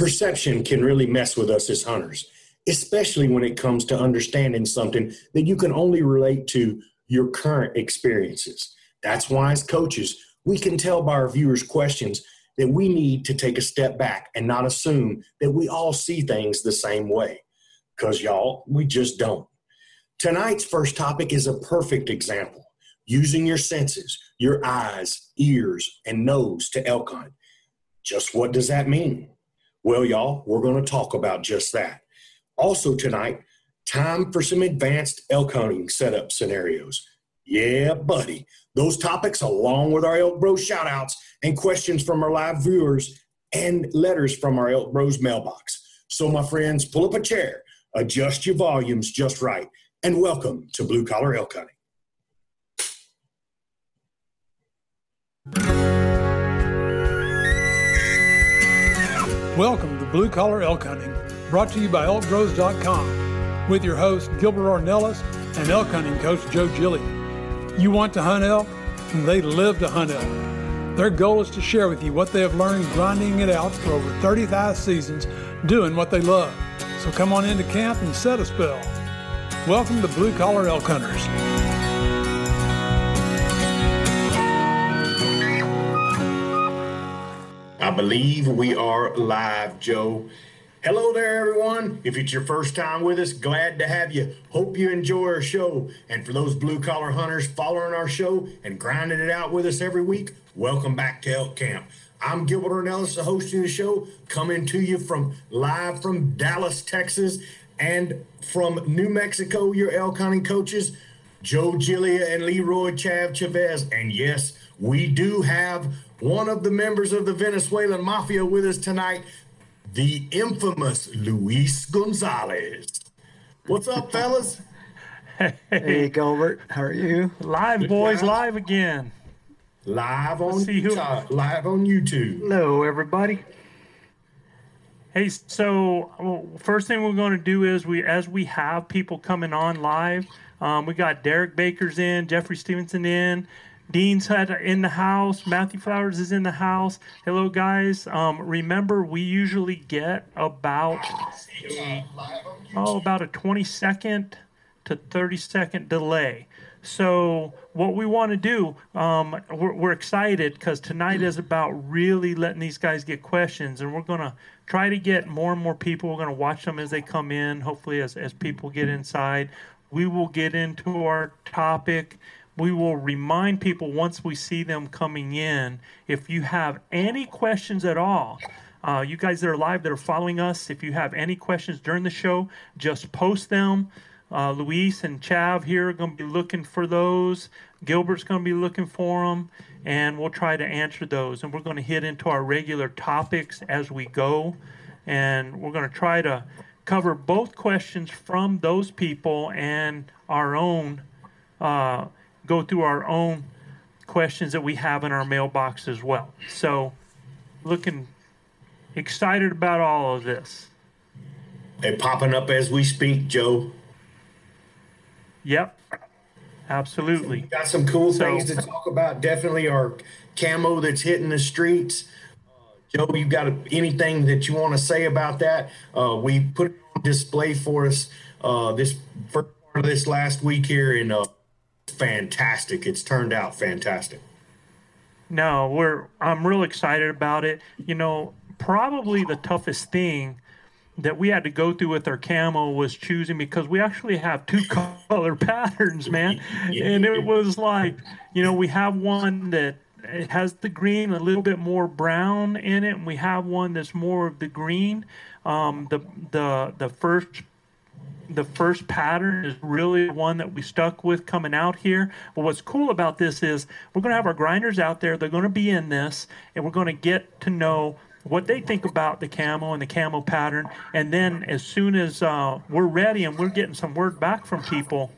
Perception can really mess with us as hunters, especially when it comes to understanding something that you can only relate to your current experiences. That's why, as coaches, we can tell by our viewers' questions that we need to take a step back and not assume that we all see things the same way. Because, y'all, we just don't. Tonight's first topic is a perfect example using your senses, your eyes, ears, and nose to elk hunt. Just what does that mean? Well, y'all, we're going to talk about just that. Also, tonight, time for some advanced elk hunting setup scenarios. Yeah, buddy. Those topics, along with our Elk Bros shout outs and questions from our live viewers and letters from our Elk Bros mailbox. So, my friends, pull up a chair, adjust your volumes just right, and welcome to Blue Collar Elk Hunting. Welcome to Blue Collar Elk Hunting, brought to you by ElkBros.com, with your host Gilbert Ornelas and elk hunting coach Joe Gilly. You want to hunt elk, and they live to hunt elk. Their goal is to share with you what they have learned grinding it out for over 35 seasons, doing what they love. So come on into camp and set a spell. Welcome to Blue Collar Elk Hunters. Believe we are live, Joe. Hello there, everyone. If it's your first time with us, glad to have you. Hope you enjoy our show. And for those blue collar hunters following our show and grinding it out with us every week, welcome back to Elk Camp. I'm Gilbert Ornelas, the host of the show, coming to you from live from Dallas, Texas, and from New Mexico, your elk hunting coaches, Joe Gilia and Leroy Chav Chavez. And yes, we do have one of the members of the Venezuelan mafia with us tonight, the infamous Luis Gonzalez. What's up, fellas? Hey, Gilbert, how are you? Live, boys, live again. Live on see who- uh, live on YouTube. Hello, everybody. Hey, so well, first thing we're going to do is we, as we have people coming on live, um, we got Derek Baker's in, Jeffrey Stevenson in, Dean's had in the house, Matthew Flowers is in the house. Hello, guys. Um, remember, we usually get about oh about a twenty second to thirty second delay. So what we want to do, um, we're, we're excited because tonight is about really letting these guys get questions, and we're gonna try to get more and more people. We're gonna watch them as they come in. Hopefully, as as people get inside, we will get into our topic. We will remind people once we see them coming in. If you have any questions at all, uh, you guys that are live that are following us, if you have any questions during the show, just post them. Uh, Luis and Chav here are going to be looking for those. Gilbert's going to be looking for them, and we'll try to answer those. And we're going to hit into our regular topics as we go, and we're going to try to cover both questions from those people and our own, uh, go through our own questions that we have in our mailbox as well. So, looking excited about all of this. They're popping up as we speak, Joe. Yep, absolutely. Got some cool So- things to talk about. Definitely our camo that's hitting the streets. Uh, Joe, you got anything that you want to say about that? Uh, we put it on display for us uh, this first part of this last week here, and uh, fantastic. It's turned out fantastic. No, we're I'm real excited about it. You know, probably the toughest thing that we had to go through with our camo was choosing because we actually have two color patterns, man. And it was like, you know, we have one that it has the green, a little bit more brown in it, and we have one that's more of the green. Um, the the the first the first pattern is really one that we stuck with coming out here. But what's cool about this is we're going to have our grinders out there. They're going to be in this, and we're going to get to know what they think about the camo and the camo pattern. And then as soon as uh, we're ready and we're getting some word back from people,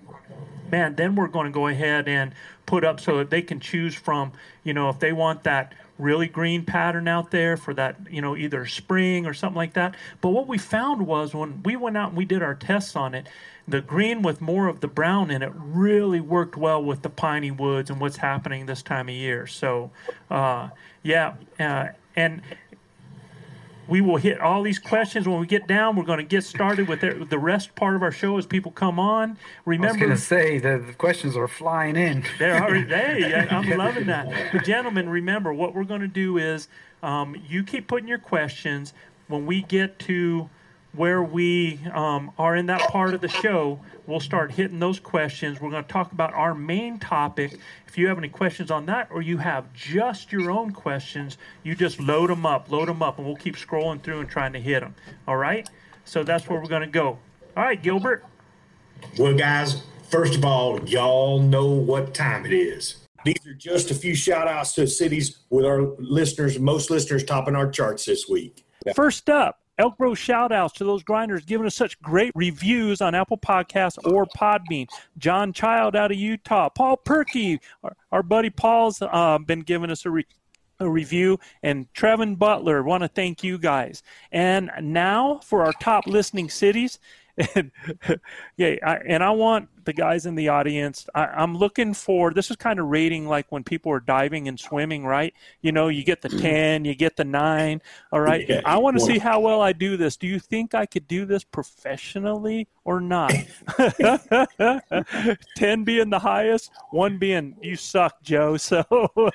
man, then we're going to go ahead and put up so that they can choose from, you know, if they want that really green pattern out there for that, you know, either spring or something like that. But what we found was when we went out and we did our tests on it, the green with more of the brown in it really worked well with the piney woods and what's happening this time of year. So, uh, yeah, uh, and we will hit all these questions when we get down. We're going to get started with the the rest part of our show as people come on. Remember, I was going to say the, the questions are flying in. they're already hey, I- I'm loving that. But gentlemen, remember what we're going to do is um, you keep putting your questions. When we get to where we um, are in that part of the show, we'll start hitting those questions. We're going to talk about our main topic. If you have any questions on that, or you have just your own questions, you just load them up, load them up, and we'll keep scrolling through and trying to hit them. All right? So that's where we're going to go. All right, Gilbert. Well, guys, first of all, y'all know what time it is. These are just a few shout outs to cities with our listeners, most listeners topping our charts this week. First up, Elk Bro shout outs to those grinders giving us such great reviews on Apple Podcasts or Podbean. John Child out of Utah. Paul Perky, our, our buddy Paul's uh, been giving us a, re- a review. And Trevin Butler, want to thank you guys. And now for our top listening cities. And yeah, I, and I want the guys in the audience. I, I'm looking for this is kind of rating like when people are diving and swimming, right? You know, you get the mm-hmm. ten, you get the nine. All right, Yeah. I want to see how well I do this. Do you think I could do this professionally or not? ten being the highest, one being you suck, Joe. So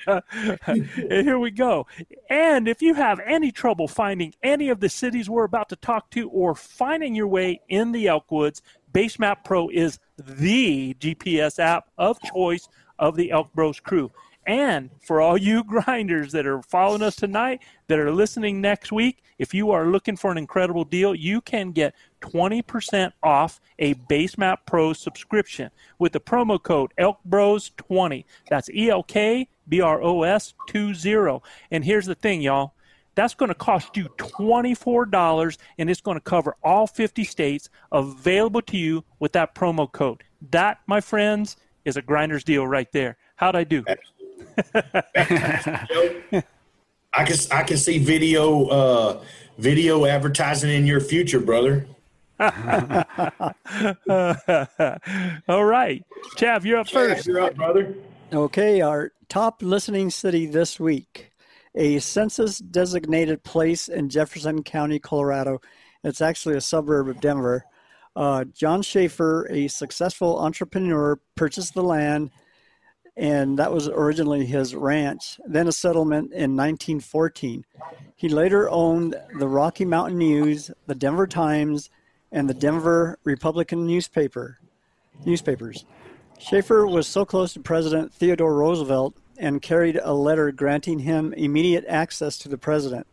eh, here we go. And if you have any trouble finding any of the cities we're about to talk to or finding your way in the Elkwoods, Basemap Pro is the GPS app of choice of the Elk Bros crew. And for all you grinders that are following us tonight, that are listening next week, if you are looking for an incredible deal, you can get 20% off a Basemap Pro subscription with the promo code ELKBROS20. That's E L K B R O S 20. And here's the thing, y'all. That's going to cost you $24 and it's going to cover all 50 states available to you with that promo code. That, my friends, is a grinder's deal right there. How'd I do? I can I can see video uh, video advertising in your future, brother. all right. Chav, you're up first. You're up, brother. Okay, our top listening city this week, a census designated place in Jefferson County, Colorado. It's actually a suburb of Denver. Uh, John Schaefer, a successful entrepreneur, purchased the land, and that was originally his ranch, then a settlement in 1914. He later owned the Rocky Mountain News, the Denver Times, and the Denver Republican newspaper newspapers. Schaefer was so close to President Theodore Roosevelt and carried a letter granting him immediate access to the president.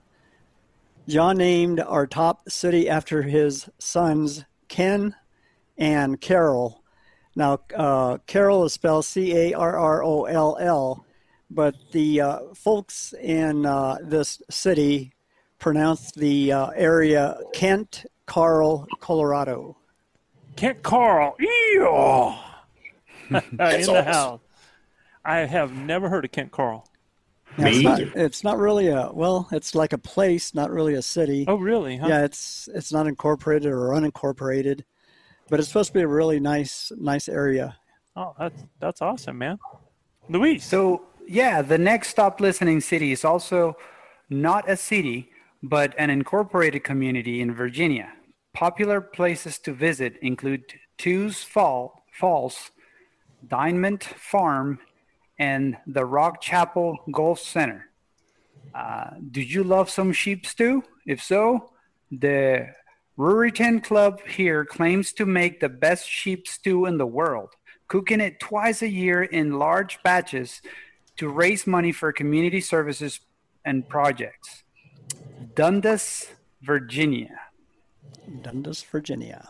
John named our top city after his sons, Ken and Carol. Now, uh, Carroll is spelled C A R R O L L, but the uh, folks in uh, this city pronounced the uh, area Kent Carl, Colorado. Kent Carl. Yeah. in the awesome. house. I have never heard of Kent Carl. Yeah, Me it's, not, either. it's not really a well. It's like a place, not really a city. Oh, really? Huh? Yeah, it's it's not incorporated or unincorporated, but it's supposed to be a really nice nice area. Oh, that's that's awesome, man. Luis. So, yeah, the next stop listening city is also not a city, but an incorporated community in Virginia. Popular places to visit include Tews Fall, Falls, Diamond Farm, and the Rock Chapel Golf Center. Uh, do you love some sheep stew? If so, the Ruritan Club here claims to make the best sheep stew in the world, cooking it twice a year in large batches to raise money for community services and projects. Dundas, Virginia. Dundas, Virginia.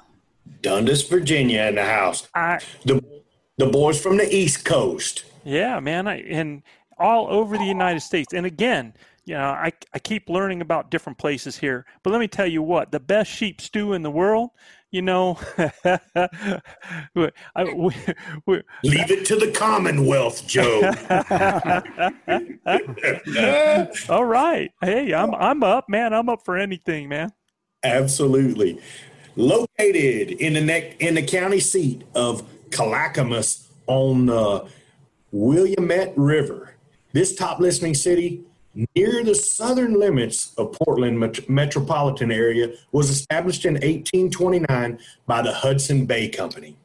Dundas, Virginia, in the house. I, The the boys from the East Coast. Yeah, man. I, and all over the United States. And again, you know, I, I keep learning about different places here. But let me tell you what, the best sheep stew in the world, you know, I, we, we, Leave it to the Commonwealth, Joe. all right. Hey, I'm I'm up, man. I'm up for anything, man. Absolutely. Located in the neck in the county seat of Clackamas on the Willamette River. This top listening city near the southern limits of Portland met- metropolitan area was established in 1829 by the Hudson Bay Company.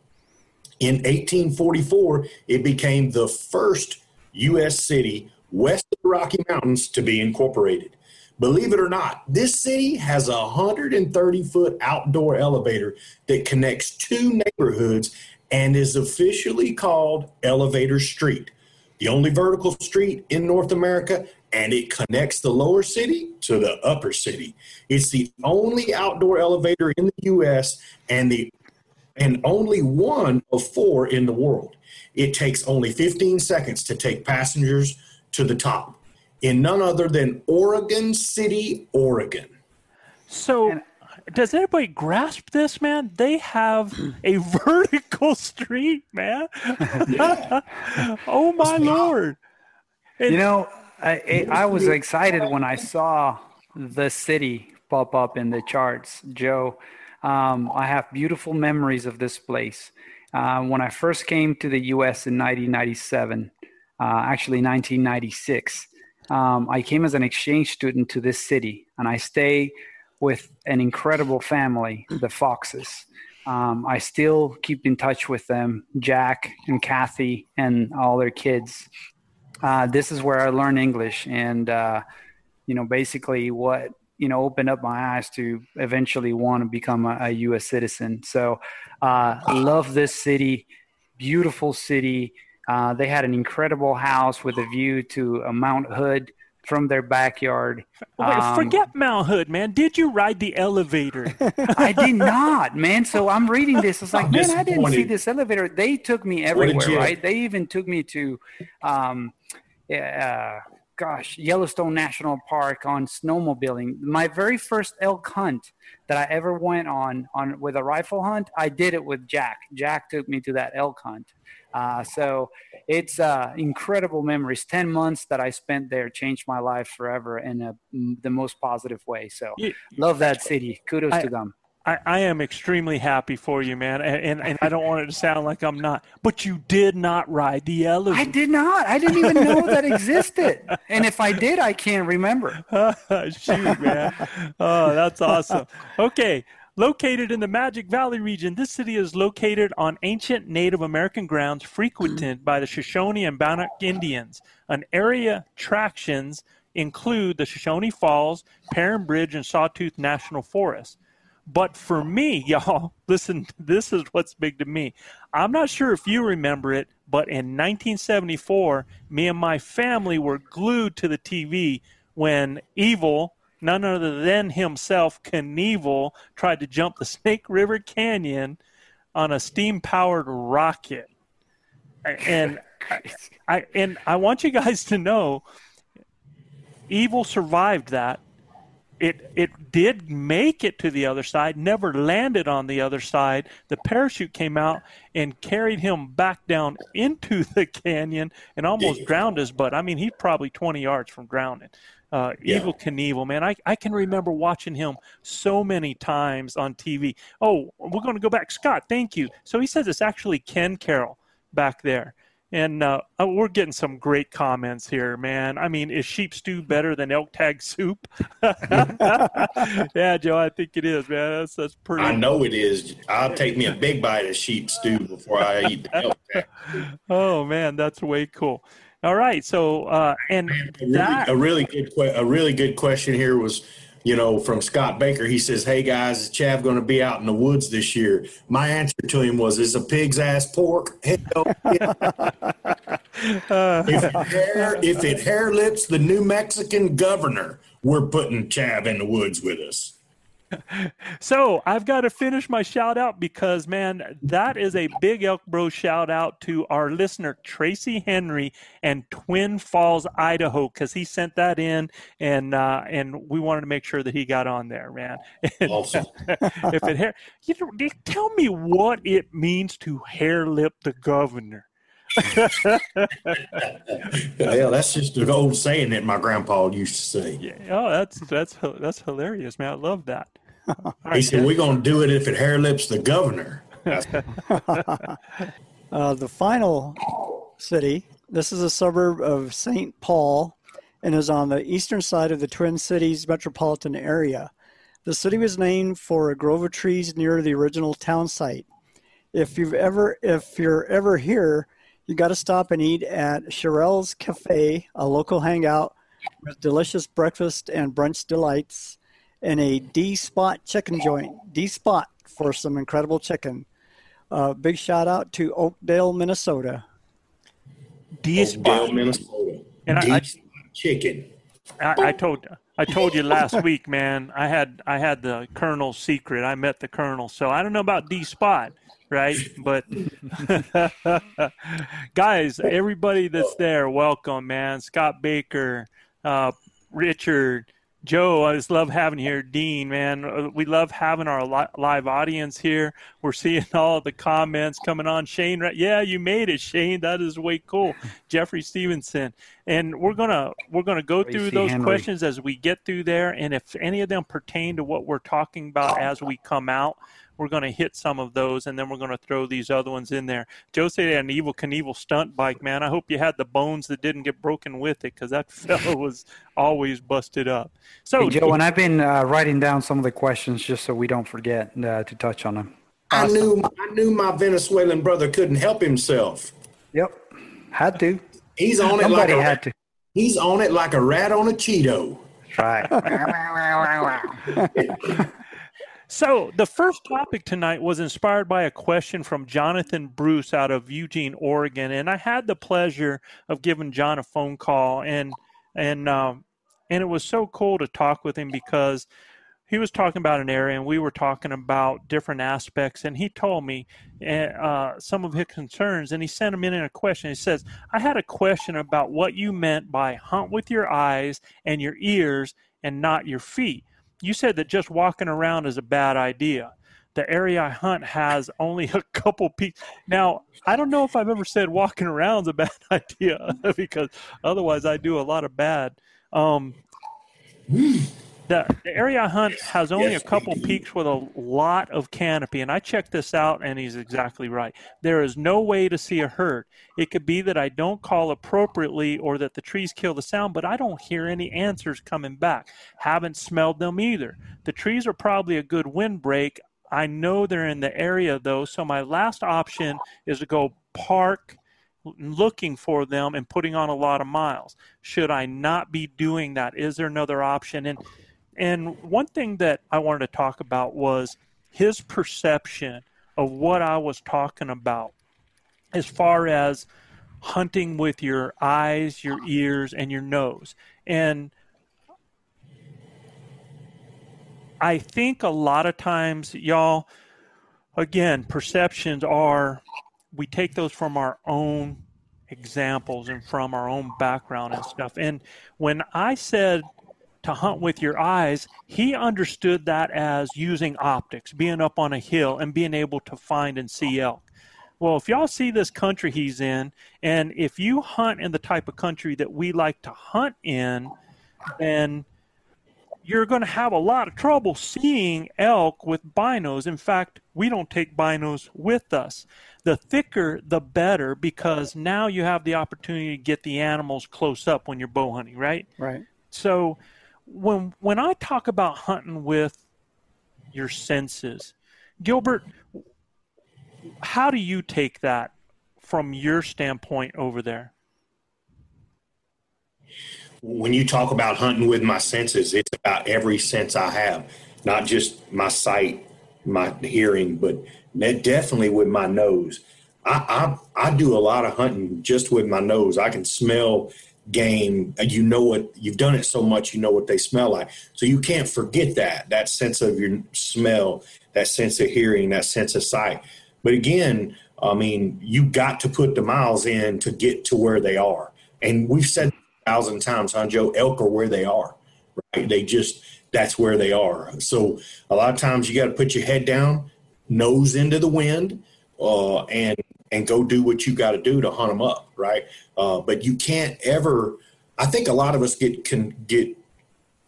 In 1844, it became the first U.S. city west of the Rocky Mountains to be incorporated. Believe it or not, this city has a 130 foot outdoor elevator that connects two neighborhoods and is officially called Elevator Street, the only vertical street in North America, and it connects the lower city to the upper city. It's the only outdoor elevator in the U.S. and the and only one of four in the world. It takes only 15 seconds to take passengers to the top in none other than Oregon City, Oregon. So, does anybody grasp this, man? They have a vertical street, man. oh my lord! You know, I, I I was excited when I saw the city pop up in the charts, Joe. Um, I have beautiful memories of this place. Uh, when I first came to the U.S. in 1997, uh, actually 1996, um, I came as an exchange student to this city, and I stay with an incredible family, the Foxes. Um, I still keep in touch with them, Jack and Kathy, and all their kids uh, this is where I learned English, and uh, you know, basically what you know opened up my eyes to eventually want to become a, a U.S. citizen. So, uh, love this city, beautiful city. Uh, they had an incredible house with a view to a Mount Hood from their backyard. Wait, Um, forget Mount Hood, man. Did you ride the elevator? I did not, man. So I'm reading this. It's like, man, I didn't see this elevator. They took me everywhere, right? They even took me to, um, uh, gosh, Yellowstone National Park on snowmobiling. My very first elk hunt that I ever went on on with a rifle hunt, I did it with Jack. Jack took me to that elk hunt. Uh, so it's uh, incredible memories. Ten months that I spent there changed my life forever in a, the most positive way. So love that city. Kudos I- to them. I, I am extremely happy for you, man, and, and and I don't want it to sound like I'm not. But you did not ride the I did not. I didn't even know that existed. And if I did, I can't remember. Shoot, man. Oh, that's awesome. Okay. Located in the Magic Valley region, this city is located on ancient Native American grounds frequented by the Shoshone and Bannock Indians. An area attractions include the Shoshone Falls, Perrine Bridge, and Sawtooth National Forest. But for me, y'all, listen, this is what's big to me. I'm not sure if you remember it, but in 1974, me and my family were glued to the TV when Evel, none other than himself, Knievel, tried to jump the Snake River Canyon on a steam powered rocket. And I, I and I want you guys to know Evel survived that it it did make it to the other side, never landed on the other side. The parachute came out and carried him back down into the canyon and almost drowned his butt. I mean, he's probably 20 yards from drowning. Uh, Yeah. Evel Knievel, man, I, I can remember watching him so many times on TV. Oh, we're going to go back. Scott, thank you. So he says it's actually Ken Carroll back there. And uh, uh, we're getting some great comments here, man. I mean, is sheep stew better than elk tag soup? yeah, Joe, I think it is, man. That's, that's pretty. I know it is. I'll take me a big bite of sheep stew before I eat the elk tack. Oh man, that's way cool. All right, so uh, and A really, that a really good que- a really good question here was, you know, from Scott Baker. He says, "Hey guys, is Chav going to be out in the woods this year?" My answer to him was, "Is a pig's ass pork?" Hell yeah. if, it hair, if it hair lips the New Mexican governor, we're putting Chav in the woods with us. So I've got to finish my shout out because, man, that is a big Elk Bro shout out to our listener, Tracy Henry and Twin Falls, Idaho, because he sent that in and uh, and we wanted to make sure that he got on there, man. And, Awesome. if it hair, you know, tell me what it means to hair lip the governor. Well, that's just an old saying that my grandpa used to say. Yeah, oh, that's that's that's hilarious, man. I love that. He right, said. "We're going to do it if it hair lips the governor." Uh, the final city, this is a suburb of St. Paul and is on the eastern side of the Twin Cities metropolitan area. The city was named for a grove of trees near the original town site. If you've ever, if you're ever here, you got to stop and eat at Cherelle's Cafe, a local hangout with delicious breakfast and brunch delights, and a D Spot chicken joint. D Spot for some incredible chicken. Uh, big shout out to Oakdale, Minnesota. D spot. Minnesota. And I- I- chicken. I, I told I told you last week, man. I had I had the Colonel's secret. I met the Colonel, so I don't know about D Spot, right? But guys, everybody that's there, welcome, man. Scott Baker, uh, Richard, Joe. I just love having you here. Dean, man, Uh, we love having our li- live audience here. We're seeing all the comments coming on. Shane, right? Yeah, you made it, Shane. That is way cool. Jeffrey Stevenson, and we're gonna we're gonna go through those Henry. questions as we get through there, and if any of them pertain to what we're talking about as we come out. We're going to hit some of those, and then we're going to throw these other ones in there. Joe said he had an Evel Knievel stunt bike, man. I hope you had the bones that didn't get broken with it, because that fellow was always busted up. So, Hey, Joe, and I've been uh, writing down some of the questions just so we don't forget uh, to touch on them. I knew I knew my Venezuelan brother couldn't help himself. Yep, had to. He's on it like Somebody a, had to. he's on it like a rat on a Cheeto. Right. So the first topic tonight was inspired by a question from Jonathan Bruce out of Eugene, Oregon, and I had the pleasure of giving John a phone call, and and um, and it was so cool to talk with him because he was talking about an area, and we were talking about different aspects, and he told me uh, some of his concerns, and he sent him in a question. He says, "I had a question about what you meant by hunt with your eyes and your ears, and not your feet." You said that just walking around is a bad idea. The area I hunt has only a couple peaks. Now, I don't know if I've ever said walking around is a bad idea because otherwise I do a lot of bad. Um, the, the area I hunt has only Yes, a couple peaks with a lot of canopy, and I checked this out, and he's exactly right. There is no way to see a herd. It could be that I don't call appropriately or that the trees kill the sound, but I don't hear any answers coming back. Haven't smelled them either. The trees are probably a good windbreak. I know they're in the area though, so my last option is to go park looking for them and putting on a lot of miles. Should I not be doing that? Is there another option? And and one thing that I wanted to talk about was his perception of what I was talking about as far as hunting with your eyes, your ears, and your nose. And I think a lot of times, y'all, again, perceptions are, we take those from our own examples and from our own background and stuff. And when I said to hunt with your eyes, he understood that as using optics, being up on a hill and being able to find and see elk. Well, if y'all see this country he's in, and if you hunt in the type of country that we like to hunt in, then you're going to have a lot of trouble seeing elk with binos. In fact, we don't take binos with us. The thicker, the better, because now you have the opportunity to get the animals close up when you're bow hunting, right? Right. So when when I talk about hunting with your senses, Gilbert, how do you take that from your standpoint over there? When you talk about hunting with my senses, it's about every sense I have, not just my sight, my hearing, but definitely with my nose. I, I, I do a lot of hunting just with my nose. I can smell game. You know what you've done it so much, you know what they smell like. So you can't forget that that sense of your smell, that sense of hearing, that sense of sight. But again, I mean, you got to put the miles in to get to where they are. And we've said a thousand times, huh, Joe? Elk are where they are, right? They just that's where they are. So a lot of times you got to put your head down, nose into the wind, uh, and and go do what you got to do to hunt them up, right? Uh, but you can't ever. I think a lot of us get can get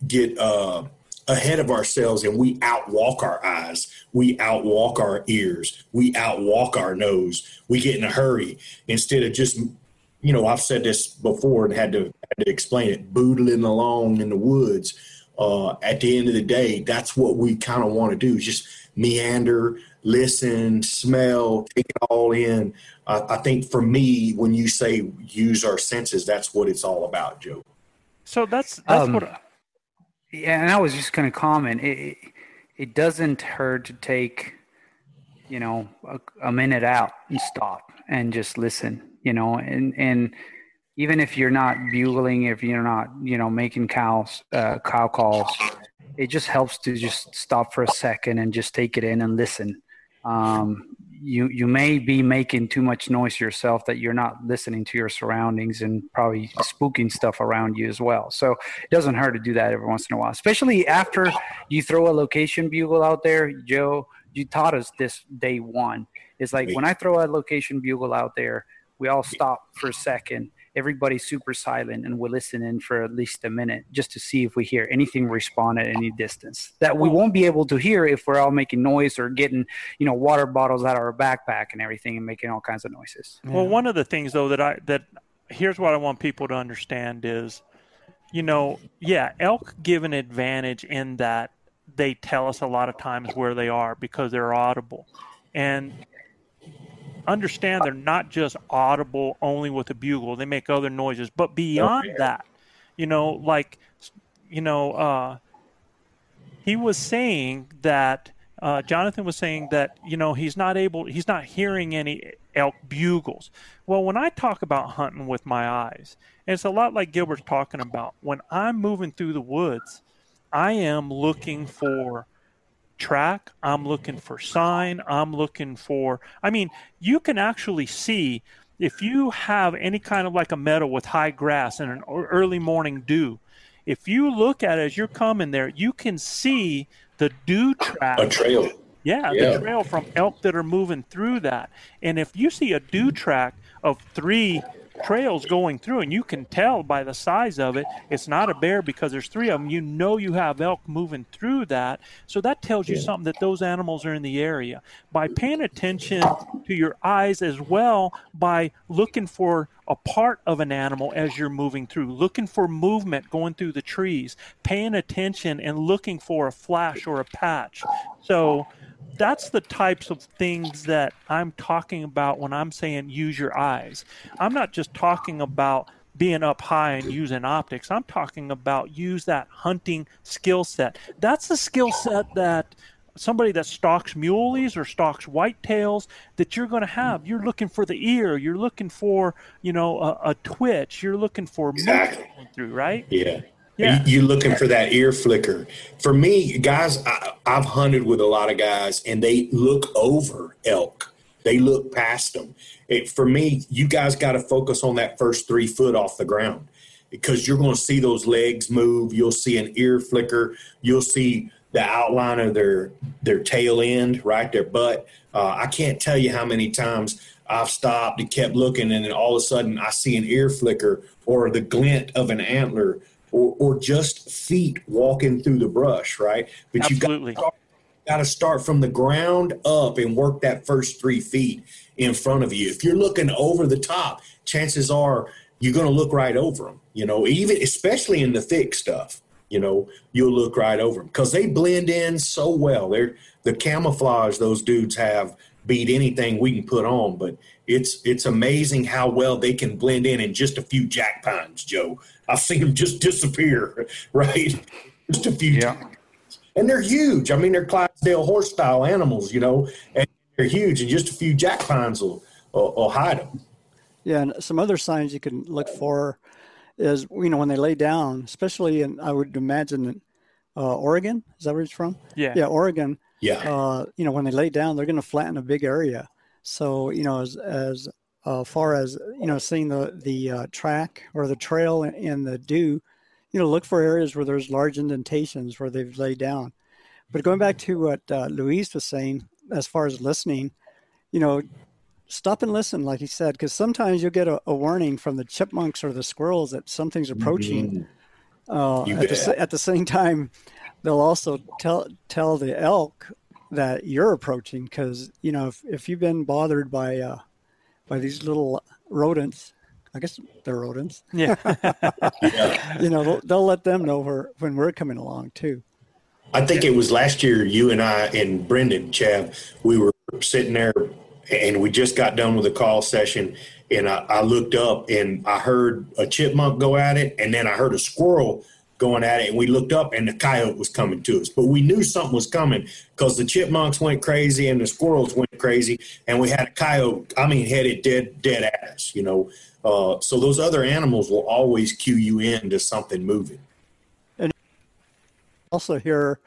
get uh, ahead of ourselves and we outwalk our eyes, we outwalk our ears, we outwalk our nose. We get in a hurry instead of just, you know, I've said this before and had to had to explain it, boodling along in the woods. Uh, at the end of the day, that's what we kind of want to do: just meander, listen, smell, take it all in. Uh, I think for me, when you say use our senses, that's what it's all about, Joe. So that's that's Um, what Yeah, and I was just going to comment. It, it it doesn't hurt to take, you know, a, a minute out and stop and just listen. You know, and and even if you're not bugling, if you're not, you know, making cows uh, cow calls, it just helps to just stop for a second and just take it in and listen. Um, you you may be making too much noise yourself that you're not listening to your surroundings and probably spooking stuff around you as well. So it doesn't hurt to do that every once in a while, especially after you throw a location bugle out there. Joe, you taught us this day one. It's like when I throw a location bugle out there, we all stop for a second. Everybody's super silent and we listen in for at least a minute just to see if we hear anything respond at any distance that we won't be able to hear if we're all making noise or getting, you know, water bottles out of our backpack and everything and making all kinds of noises. Well, one of the things though that I that here's what I want people to understand is, you know, yeah, elk give an advantage in that they tell us a lot of times where they are because they're audible, and understand they're not just audible only with a bugle. They make other noises, but beyond that, you know, like, you know, uh, he was saying that uh, Jonathan was saying that you know he's not able, he's not hearing any elk bugles. Well, when I talk about hunting with my eyes, and it's a lot like Gilbert's talking about. When I'm moving through the woods, I am looking for track. I'm looking for sign. I'm looking for. I mean, you can actually see if you have any kind of like a meadow with high grass and an early morning dew. If you look at it as you're coming there, you can see the dew track. A trail. Yeah, Yeah. the trail from elk that are moving through that. And if you see a dew track of three trails going through, and you can tell by the size of it, it's not a bear because there's three of them. You know you have elk moving through that. So that tells you something that those animals are in the area. By paying attention to your eyes as well, by looking for a part of an animal as you're moving through, looking for movement going through the trees, paying attention and looking for a flash or a patch. So that's the types of things that I'm talking about when I'm saying use your eyes. I'm not just talking about being up high and using optics. I'm talking about use that hunting skill set. That's the skill set that somebody that stalks muleys or stalks whitetails that you're going to have. You're looking for the ear. You're looking for you know a, a twitch. You're looking for Exactly. through right. Yeah. Yeah. You, are looking for that ear flicker. For me, guys, I, I've hunted with a lot of guys and they look over elk. They look past them. It, for me, you guys got to focus on that first three foot off the ground. because you're going to see those legs move. You'll see an ear flicker. You'll see the outline of their their tail end, right, their butt. Uh, I can't tell you how many times I've stopped and kept looking, and then all of a sudden I see an ear flicker or the glint of an antler, or, or just feet walking through the brush, right? But Absolutely. you got to start from the ground up and work that first three feet in front of you. If you're looking over the top, chances are you're going to look right over them. You know, even especially in the thick stuff you know, you'll look right over them because they blend in so well. They're the camouflage those dudes have beat anything we can put on. But it's it's amazing how well they can blend in in just a few jack pines, Joe. I've seen them just disappear, right? Just a few. Yeah. And they're huge. I mean, they're Clydesdale horse style animals, you know, and they're huge. And just a few jack pines will, will, will hide them. Yeah, and some other signs you can look for is you know when they lay down, especially in I would imagine uh, Oregon. Is that where it's from? Yeah, yeah, Oregon. Yeah. Uh, you know when they lay down, they're going to flatten a big area. So you know as as uh, far as you know seeing the the uh, track or the trail in, the dew, you know look for areas where there's large indentations where they've laid down. But going back to what uh, Luis was saying, as far as listening, you know, stop and listen, like he said, because sometimes you'll get a, a, warning from the chipmunks or the squirrels that something's approaching. Mm-hmm. Uh, at, the, at the same time, they'll also tell tell the elk that you're approaching because you know if, if you've been bothered by uh, by these little rodents, I guess they're rodents. Yeah, you know they'll, they'll, let them know where, when we're coming along too. I think it was last year. You and I and Brendan Chav, we were sitting there and we just got done with a call session and I, I, looked up and I heard a chipmunk go at it and then I heard a squirrel going at it and we looked up and the coyote was coming to us but we knew something was coming because the chipmunks went crazy and the squirrels went crazy and we had a coyote I mean headed dead dead at us you know uh, so those other animals will always cue you in to something moving and also hear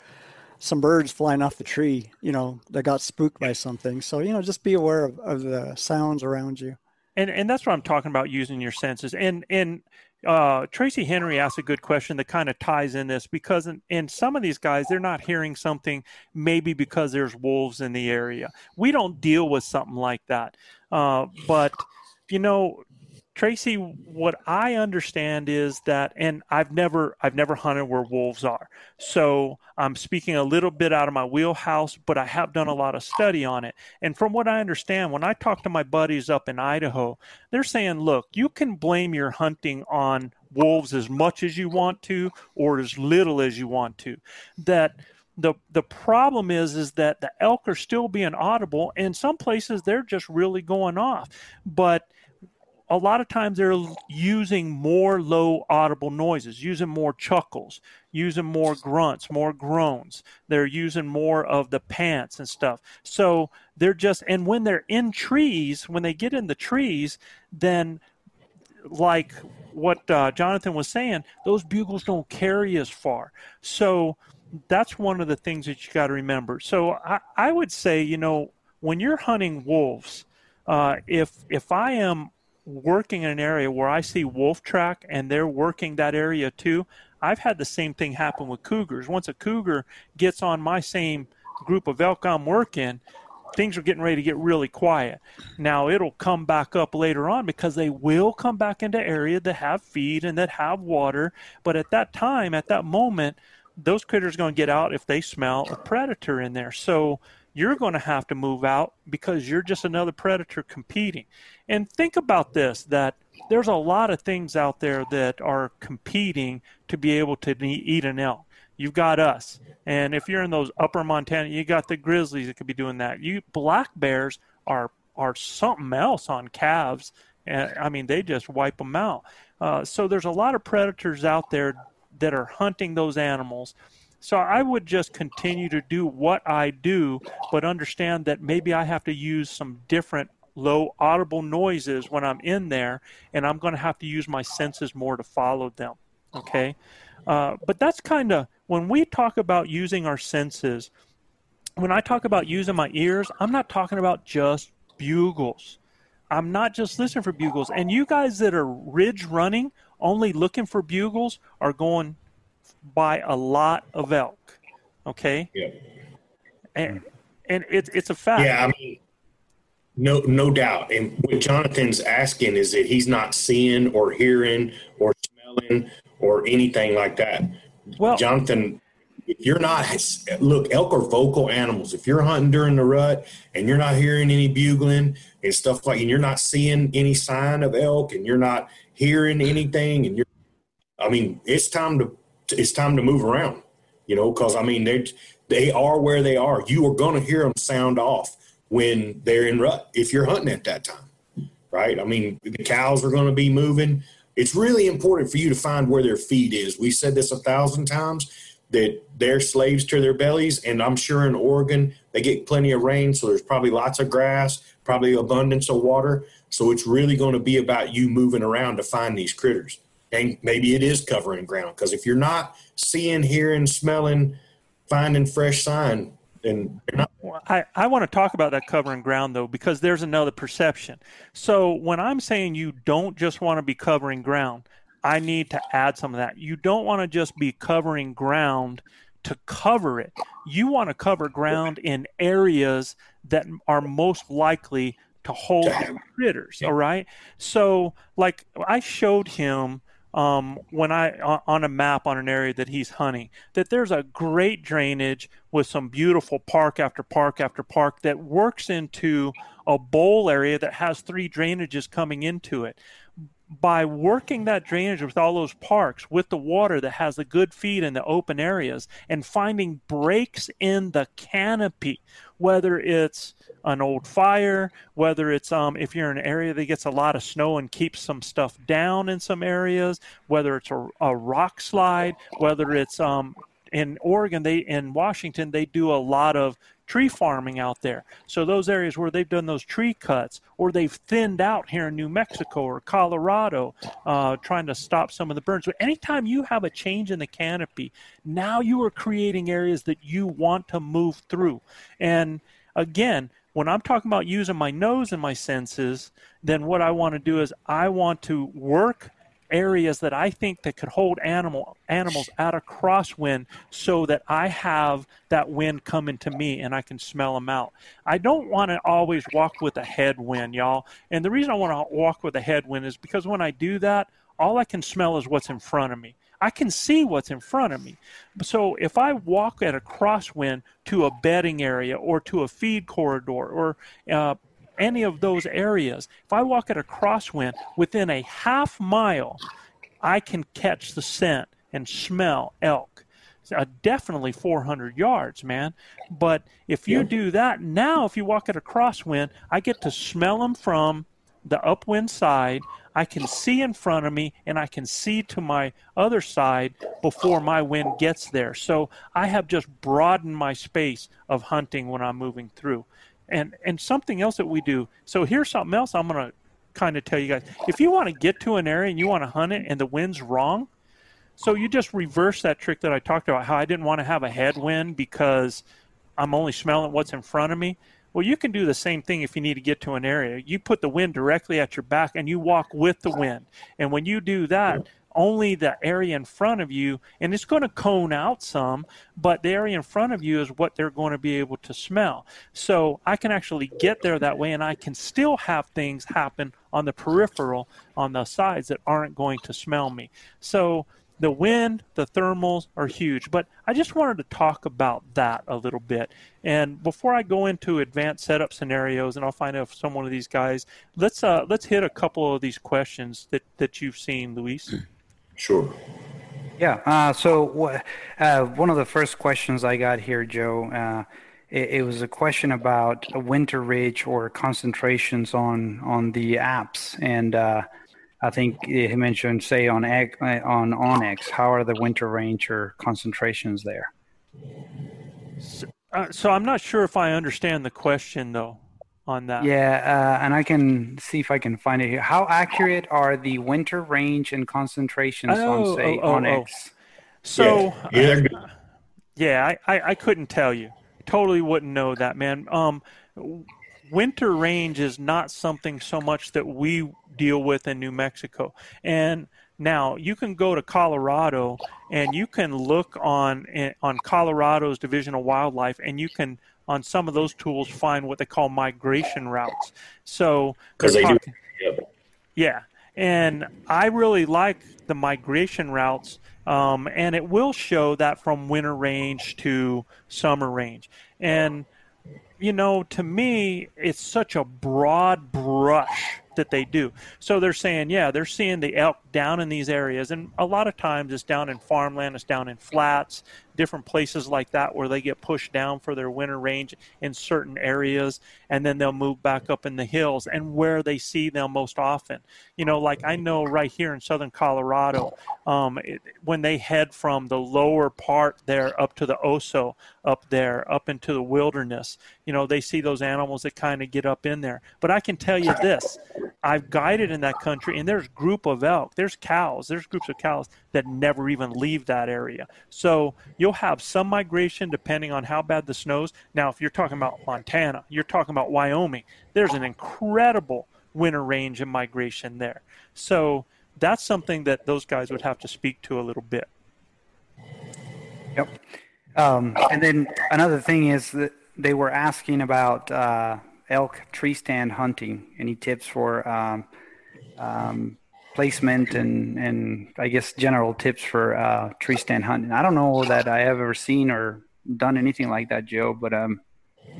some birds flying off the tree, you know, that got spooked by something. So, you know, just be aware of, of the sounds around you. And and that's what I'm talking about using your senses. And and uh, Tracy Henry asked a good question that kind of ties in this because in, in, some of these guys, they're not hearing something maybe because there's wolves in the area. We don't deal with something like that. Uh, but, you know, Tracy, what I understand is that, and I've never, I've never hunted where wolves are. So I'm speaking a little bit out of my wheelhouse, but I have done a lot of study on it. And from what I understand, when I talk to my buddies up in Idaho, they're saying, look, you can blame your hunting on wolves as much as you want to, or as little as you want to. That the the problem is is that the elk are still being audible and some places they're just really going off but a lot of times they're using more low audible noises, using more chuckles, using more grunts, more groans. They're using more of the pants and stuff. So they're just, and when they're in trees, when they get in the trees, then like what uh, Jonathan was saying, those bugles don't carry as far. So that's one of the things that you got to remember. So I, I would say, you know, when you're hunting wolves, uh, if if I am working in an area where I see wolf track and they're working that area too, I've had the same thing happen with cougars. Once a cougar gets on my same group of elk I'm working, things are getting ready to get really quiet. Now it'll come back up later on because they will come back into area that have feed and that have water. But at that time, at that moment, those critters are going to get out if they smell a predator in there. So you're going to have to move out because you're just another predator competing. And think about this that there's a lot of things out there that are competing to be able to eat an elk. You've got us. And if you're in those upper Montana, you got the grizzlies that could be doing that. You black bears are are something else on calves. And I mean, they just wipe them out. Uh, so there's a lot of predators out there that are hunting those animals so I would just continue to do what I do, but understand that maybe I have to use some different low audible noises when I'm in there, and I'm going to have to use my senses more to follow them. Okay? Uh, but that's kind of when we talk about using our senses, when I talk about using my ears, I'm not talking about just bugles. I'm not just listening for bugles. And you guys that are ridge running only looking for bugles are going by a lot of elk. Okay. Yeah. And and it's it's a fact. Yeah, I mean, no, no doubt. And what Jonathan's asking is that he's not seeing or hearing or smelling or anything like that. Well, Jonathan, if you're not look, elk are vocal animals. If you're hunting during the rut and you're not hearing any bugling and stuff like, and you're not seeing any sign of elk and you're not hearing anything, and you're, I mean, it's time to it's time to move around. You know, because I mean, they they are where they are. You are going to hear them sound off when they're in rut if you're hunting at that time, right? I mean, the cows are going to be moving. It's really important for you to find where their feed is. We said this a thousand times that they're slaves to their bellies, and I'm sure in Oregon they get plenty of rain, so there's probably lots of grass, probably abundance of water. So it's really going to be about you moving around to find these critters. And maybe it is covering ground because if you're not seeing, hearing, smelling, finding fresh sign, then you're not. I, I want to talk about that covering ground though because there's another perception. So when I'm saying you don't just want to be covering ground, I need to add some of that. You don't want to just be covering ground to cover it. You want to cover ground in areas that are most likely to hold critters. All right. So, like I showed him um, when I on a map on an area that he's hunting that there's a great drainage with some beautiful park after park after park that works into a bowl area that has three drainages coming into it by working that drainage with all those parks with the water that has the good feed in the open areas and finding breaks in the canopy whether it's an old fire whether it's um, if you're in an area that gets a lot of snow and keeps some stuff down in some areas whether it's a, a rock slide whether it's um, in Oregon, they in Washington, they do a lot of tree farming out there. So those areas where they've done those tree cuts, or they've thinned out here in New Mexico or Colorado, uh, trying to stop some of the burns. But anytime you have a change in the canopy, now you are creating areas that you want to move through. And again, when I'm talking about using my nose and my senses, then what I want to do is I want to work areas that I think that could hold animal animals at a crosswind so that I have that wind coming to me and I can smell them out. I don't want to always walk with a headwind, y'all. And the reason I want to walk with a headwind is because when I do that, all I can smell is what's in front of me. I can see what's in front of me. So if I walk at a crosswind to a bedding area or to a feed corridor or uh, any of those areas, if I walk at a crosswind within a half mile, I can catch the scent and smell elk. Uh, definitely 400 yards, man. But if you yeah. do that now, if you walk at a crosswind, I get to smell them from the upwind side. I can see in front of me and I can see to my other side before my wind gets there. So I have just broadened my space of hunting when I'm moving through. And and something else that we do. So here's something else I'm going to kind of tell you guys. If you want to get to an area and you want to hunt it and the wind's wrong, so you just reverse that trick that I talked about how I didn't want to have a headwind because I'm only smelling what's in front of me. Well, you can do the same thing if you need to get to an area. You put the wind directly at your back and you walk with the wind. And when you do that, only the area in front of you, and it's going to cone out some, but the area in front of you is what they're going to be able to smell. So I can actually get there that way, and I can still have things happen on the peripheral, on the sides that aren't going to smell me. So the wind, the thermals are huge. But I just wanted to talk about that a little bit. And before I go into advanced setup scenarios, and I'll find out if some one of these guys, let's uh, let's hit a couple of these questions that that you've seen, Luis. Sure. Yeah. Uh, so, uh, one of the first questions I got here, Joe, uh, it, it, was a question about a winter ridge or concentrations on on the apps, and uh, I think he mentioned, say, on on onX. How are the winter range or concentrations there? So, uh, so I'm not sure if I understand the question, though on that. Yeah, uh, and I can see if I can find it here. How accurate are the winter range and concentrations oh, on say oh, oh, onX? Oh. So yeah, uh, yeah I, I, I, couldn't tell you. Totally wouldn't know that, man. Um, winter range is not something so much that we deal with in New Mexico, and Now you can go to Colorado and you can look on eh, on Colorado's Division of Wildlife, and you can on some of those tools find what they call migration routes. So because they talk- do. Yep. yeah, and I really like the migration routes, um, and it will show that from winter range to summer range. And you know, to me, it's such a broad brush that they do. So they're saying, yeah, they're seeing the elk down in these areas, and a lot of times it's down in farmland, it's down in flats, different places like that where they get pushed down for their winter range in certain areas, and then they'll move back up in the hills and where they see them most often. You know, like I know right here in southern Colorado, um, it, when they head from the lower part there up to the Oso, up there, up into the wilderness, you know, they see those animals that kind of get up in there. But I can tell you this I've guided in that country, and there's group of elk, there's cows, there's groups of cows that never even leave that area. So you'll have some migration depending on how bad the snows. Now, if you're talking about Montana, you're talking about Wyoming, there's an incredible winter range and migration there. So that's something that those guys would have to speak to a little bit. Yep. Um, and then another thing is that they were asking about uh, elk tree stand hunting. Any tips for um, um, placement and, and I guess general tips for uh, tree stand hunting? I don't know that I have ever seen or done anything like that, Joe, but um,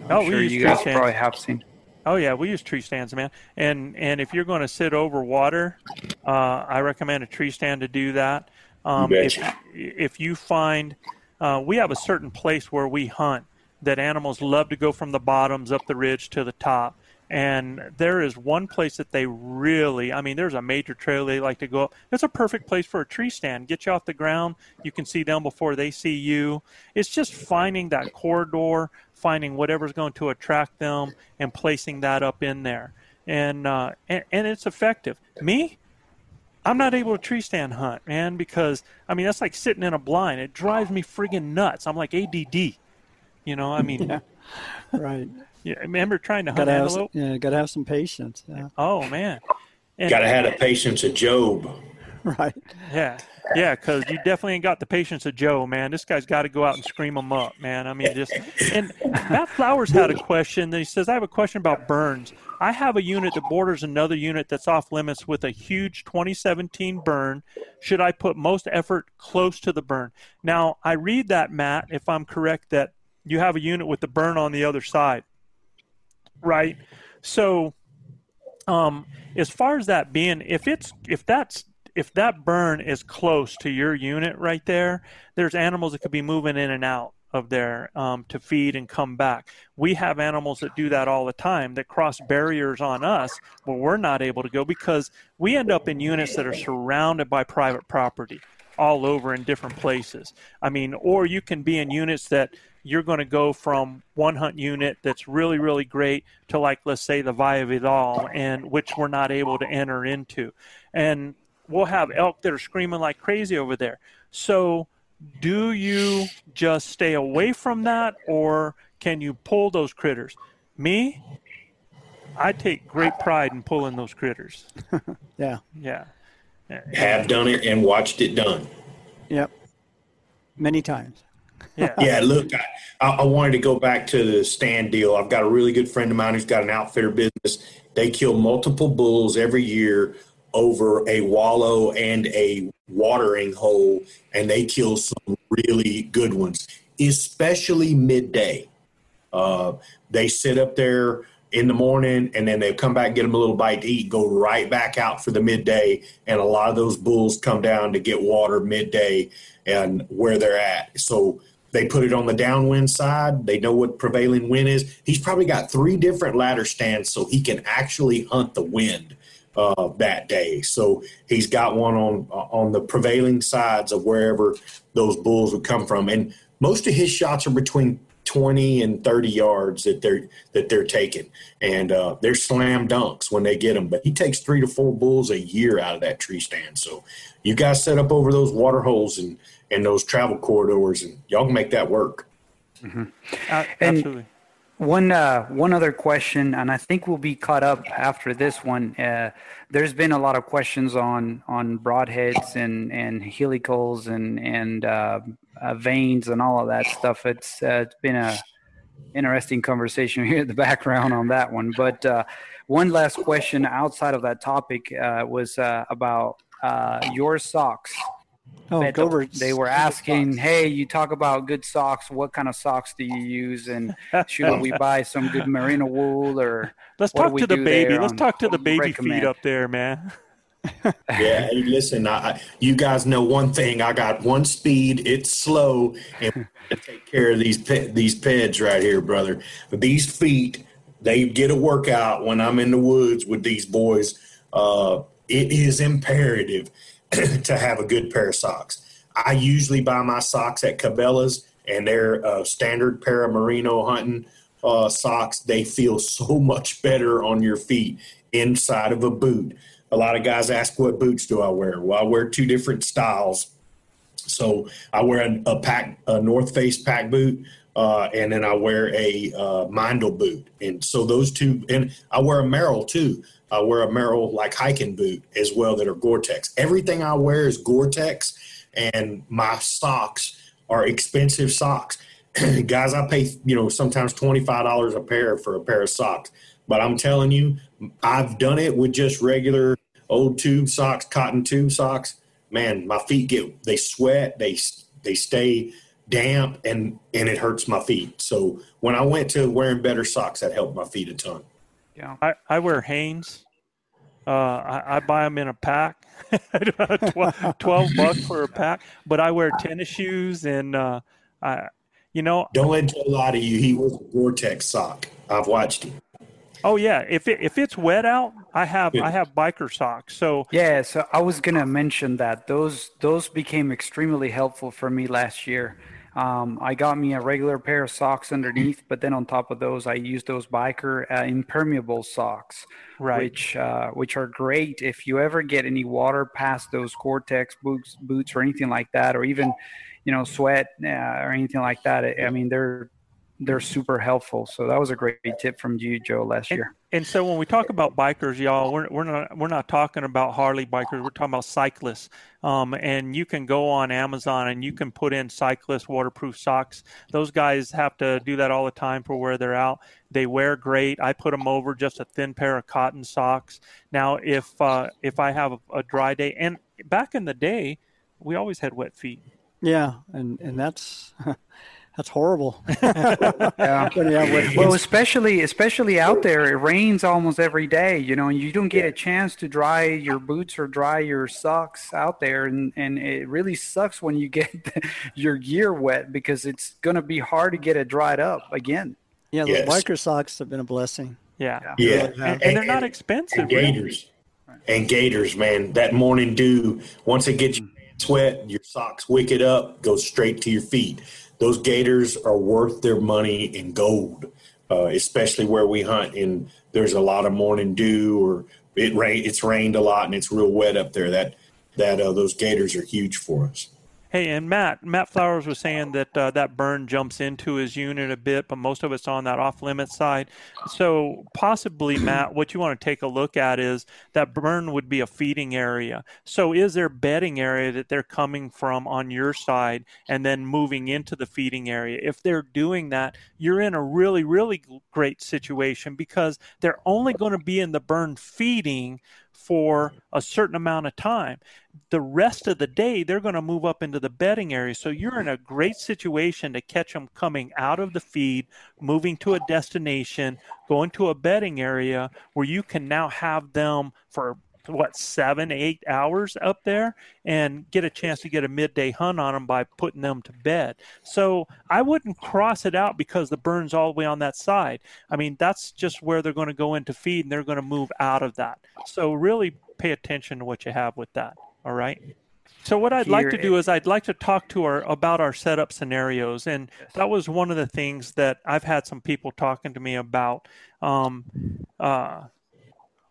I'm Oh, we sure use you guys stands. probably have seen. Oh yeah, we use tree stands, man. And and if you're going to sit over water, uh, I recommend a tree stand to do that. Um, You if if you find, uh, we have a certain place where we hunt that animals love to go from the bottoms up the ridge to the top. And there is one place that they really, I mean, there's a major trail they like to go up. It's a perfect place for a tree stand. Get you off the ground. You can see them before they see you. It's just finding that corridor, finding whatever's going to attract them, and placing that up in there. And, uh, and, and it's effective. Me, I'm not able to tree stand hunt, man, because I mean that's like sitting in a blind. It drives me friggin' nuts. I'm like ADD. You know, I mean, Yeah. Right. Yeah, remember trying to hunt Gotta have, antelope? yeah, gotta have some patience. Yeah. Oh man, and, Got to have the patience of Job. Right. yeah, yeah, because you definitely ain't got the patience of Joe, man. This guy's got to go out and scream them up, man. I mean, just and Matt Flowers had a question. That he says, "I have a question about burns. I have a unit that borders another unit that's off limits with a huge 2017 burn. Should I put most effort close to the burn?" Now, I read that, Matt, if I'm correct, that you have a unit with the burn on the other side, right? So, um, as far as that being, if it's if that's if that burn is close to your unit right there, there's animals that could be moving in and out of there um, to feed and come back. We have animals that do that all the time that cross barriers on us, but we're not able to go because we end up in units that are surrounded by private property all over in different places. I mean, or you can be in units that you're going to go from one hunt unit that's really, really great to like, let's say the Valle Vidal, and which we're not able to enter into. And we'll have elk that are screaming like crazy over there. So, do you just stay away from that, or can you pull those critters? Me, I take great pride in pulling those critters. Yeah. Yeah. Have done it and watched it done. Yep. Many times. Yeah. Yeah, look, I, I wanted to go back to the stand deal. I've got a really good friend of mine who's got an outfitter business. They kill multiple bulls every year over a wallow and a watering hole, and they kill some really good ones, especially midday. Uh, they sit up there in the morning and then they come back, get them a little bite to eat, go right back out for the midday. And a lot of those bulls come down to get water midday and where they're at. So they put it on the downwind side. They know what prevailing wind is. He's probably got three different ladder stands so he can actually hunt the wind uh, that day. So he's got one on on the prevailing sides of wherever those bulls would come from, and most of his shots are between 20 and 30 yards that they're that they're taking, and uh, they're slam dunks when they get them. But he takes three to four bulls a year out of that tree stand. So you guys set up over those water holes and and those travel corridors, and y'all can make that work. Uh, And- absolutely. One uh, one other question, and I think we'll be caught up after this one. Uh, there's been a lot of questions on on broadheads and and helicals and and uh, uh, vanes and all of that stuff. It's uh, it's been a interesting conversation here in the background on that one. But uh, one last question outside of that topic was about your socks. Oh, Beto. Gobert's. They were asking, "Hey, you talk about good socks. What kind of socks do you use? And should we buy some good merino wool or Let's talk to the baby. Let's on talk to the baby recommend? feet up there, man. Yeah, hey, listen, I, I- you guys know one thing. I got one speed. It's slow, and take care of these pe- these peds right here, brother. But these feet, they get a workout when I'm in the woods with these boys. Uh, it is imperative to have a good pair of socks. I usually buy my socks at Cabela's, and they're a standard pair of merino hunting uh, socks. They feel so much better on your feet inside of a boot. A lot of guys ask, "What boots do I wear?" Well, I wear two different styles. So I wear a, a pack, a North Face pack boot, uh, and then I wear a uh, Meindl boot. And so those two, and I wear a Merrell too. I wear a Merrell like hiking boot as well that are Gore-Tex. Everything I wear is Gore-Tex, and my socks are expensive socks. Guys, I pay you know sometimes twenty five dollars a pair for a pair of socks. But I'm telling you, I've done it with just regular old tube socks, cotton tube socks. Man, my feet get they sweat, they they stay damp, and and it hurts my feet. So when I went to wearing better socks, that helped my feet a ton. Yeah. I, I wear Hanes. Uh, I, I buy them in a pack, twelve, 12 bucks for a pack. But I wear tennis shoes, and uh, I, you know, Don't let Joe lie to you. He wears a Gore-Tex sock. I've watched him. oh yeah, if it, if it's wet out, I have I have biker socks. So Yeah, so I was gonna mention that those those became extremely helpful for me last year. Um, I got me a regular pair of socks underneath, but then on top of those, I used those biker uh, impermeable socks, Right. which uh, which are great if you ever get any water past those Gore-Tex boots, boots or anything like that, or even you know sweat uh, or anything like that. I mean, they're they're super helpful. So that was a great tip from you, Joe, last year. And so when we talk about bikers, y'all, we're, we're not we're not talking about Harley bikers. We're talking about cyclists. Um, and you can go on Amazon and you can put in cyclist waterproof socks. Those guys have to do that all the time for where they're out. They wear great. I put them over just a thin pair of cotton socks. Now, if uh, if I have a, a dry day, and back in the day, we always had wet feet. Yeah, and and that's that's horrible. Yeah. When you have wet Well, especially especially out there, it rains almost every day. You know, and you don't get a chance to dry your boots or dry your socks out there, and and it really sucks when you get your gear wet because it's going to be hard to get it dried up again. yeah, the Yes. biker socks have been a blessing. Yeah. Yeah, And, and they're not expensive. and really. gaiters and gaiters man that morning dew once it gets mm. your pants wet your socks wick it up goes straight to your feet those gaiters are worth their money in gold uh, especially where we hunt and there's a lot of morning dew or it rain it's rained a lot and it's real wet up there. That that uh, those gaiters are huge for us Hey, and Matt, Matt Flowers was saying that uh, that burn jumps into his unit a bit, but most of it's on that off limit side. So possibly, Matt, what you want to take a look at is that burn would be a feeding area. So is there bedding area that they're coming from on your side and then moving into the feeding area? If they're doing that, you're in a really, really great situation because they're only going to be in the burn feeding for a certain amount of time. The rest of the day, they're going to move up into the bedding area. So you're in a great situation to catch them coming out of the feed, moving to a destination, going to a bedding area where you can now have them for what seven, eight hours up there and get a chance to get a midday hunt on them by putting them to bed. So I wouldn't cross it out because the burn's all the way on that side. I mean, that's just where they're going to go into feed and they're going to move out of that. So really pay attention to what you have with that. All right. So what I'd like to Here do is I'd like to talk to our about our setup scenarios, and that was one of the things that I've had some people talking to me about. Um, uh,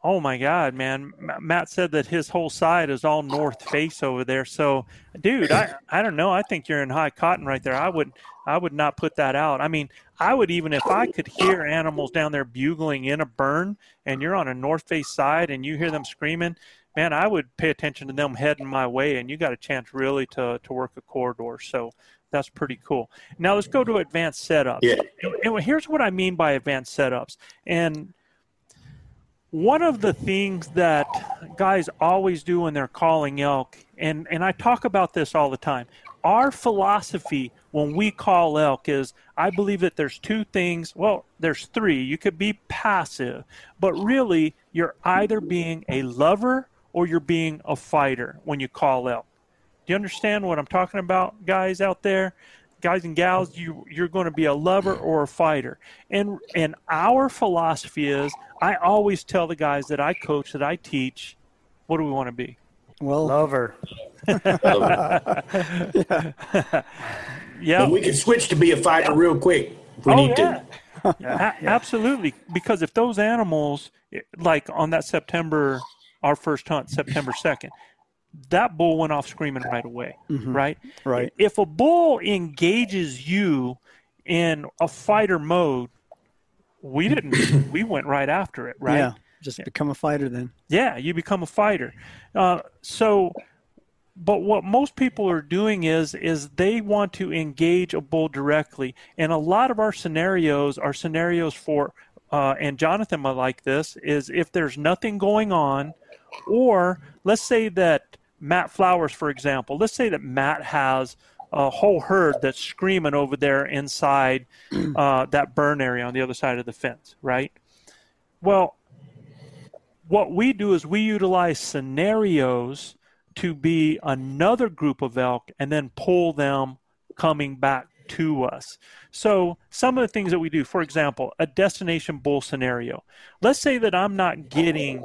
Oh my God, man! Matt said that his whole side is all north face over there. So, dude, I, I don't know. I think you're in high cotton right there. I would I would not put that out. I mean, I would even if I could hear animals down there bugling in a burn, and you're on a north face side and you hear them screaming, man, I would pay attention to them heading my way, and you got a chance really to to work a corridor. So that's pretty cool. Now let's go to advanced setups. Yeah. And, and here's what I mean by advanced setups. And one of the things that guys always do when they're calling elk, and, and I talk about this all the time, our philosophy when we call elk is I believe that there's two things. Well, there's three. You could be passive, but really you're either being a lover or you're being a fighter when you call elk. Do you understand what I'm talking about, guys out there? Guys and gals, you you're going to be a lover or a fighter. And and our philosophy is I always tell the guys that I coach, that I teach, what do we want to be? Well, Lover. Yeah. But we can switch to be a fighter real quick if we oh, need yeah. to. A- absolutely. Because if those animals, like on that September, our first hunt, September 2nd, that bull went off screaming right away, right? Right. If a bull engages you in a fighter mode, we didn't, we went right after it, right? Yeah. Just become a fighter then. Yeah, you become a fighter. Uh, so, but what most people are doing is is they want to engage a bull directly, and a lot of our scenarios are scenarios for. Uh, and Jonathan might like this is if there's nothing going on, or let's say that Matt Flowers, for example, let's say that Matt has a whole herd that's screaming over there inside uh, that burn area on the other side of the fence, right? Well, what we do is we utilize scenarios to be another group of elk and then pull them coming back to us. So, some of the things that we do, for example, a destination bull scenario. Let's say that I'm not getting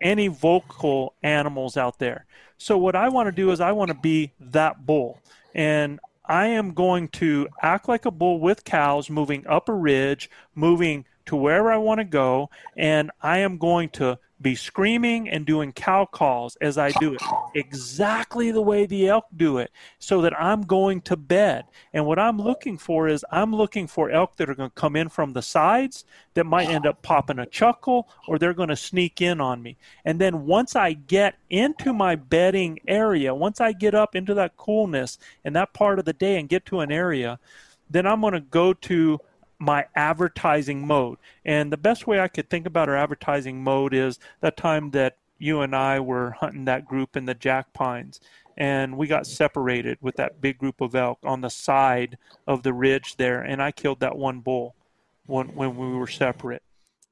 any vocal animals out there. So, what I want to do is I want to be that bull. And I am going to act like a bull with cows, moving up a ridge, moving to wherever I want to go, and I am going to be screaming and doing cow calls as I do it, exactly the way the elk do it, so that I'm going to bed. And what I'm looking for is I'm looking for elk that are going to come in from the sides that might end up popping a chuckle or they're going to sneak in on me. And then once I get into my bedding area, once I get up into that coolness and that part of the day and get to an area, then I'm going to go to my advertising mode. And the best way I could think about our advertising mode is that time that you and I were hunting that group in the Jack Pines. And we got separated with that big group of elk on the side of the ridge there. And I killed that one bull when, when we were separate.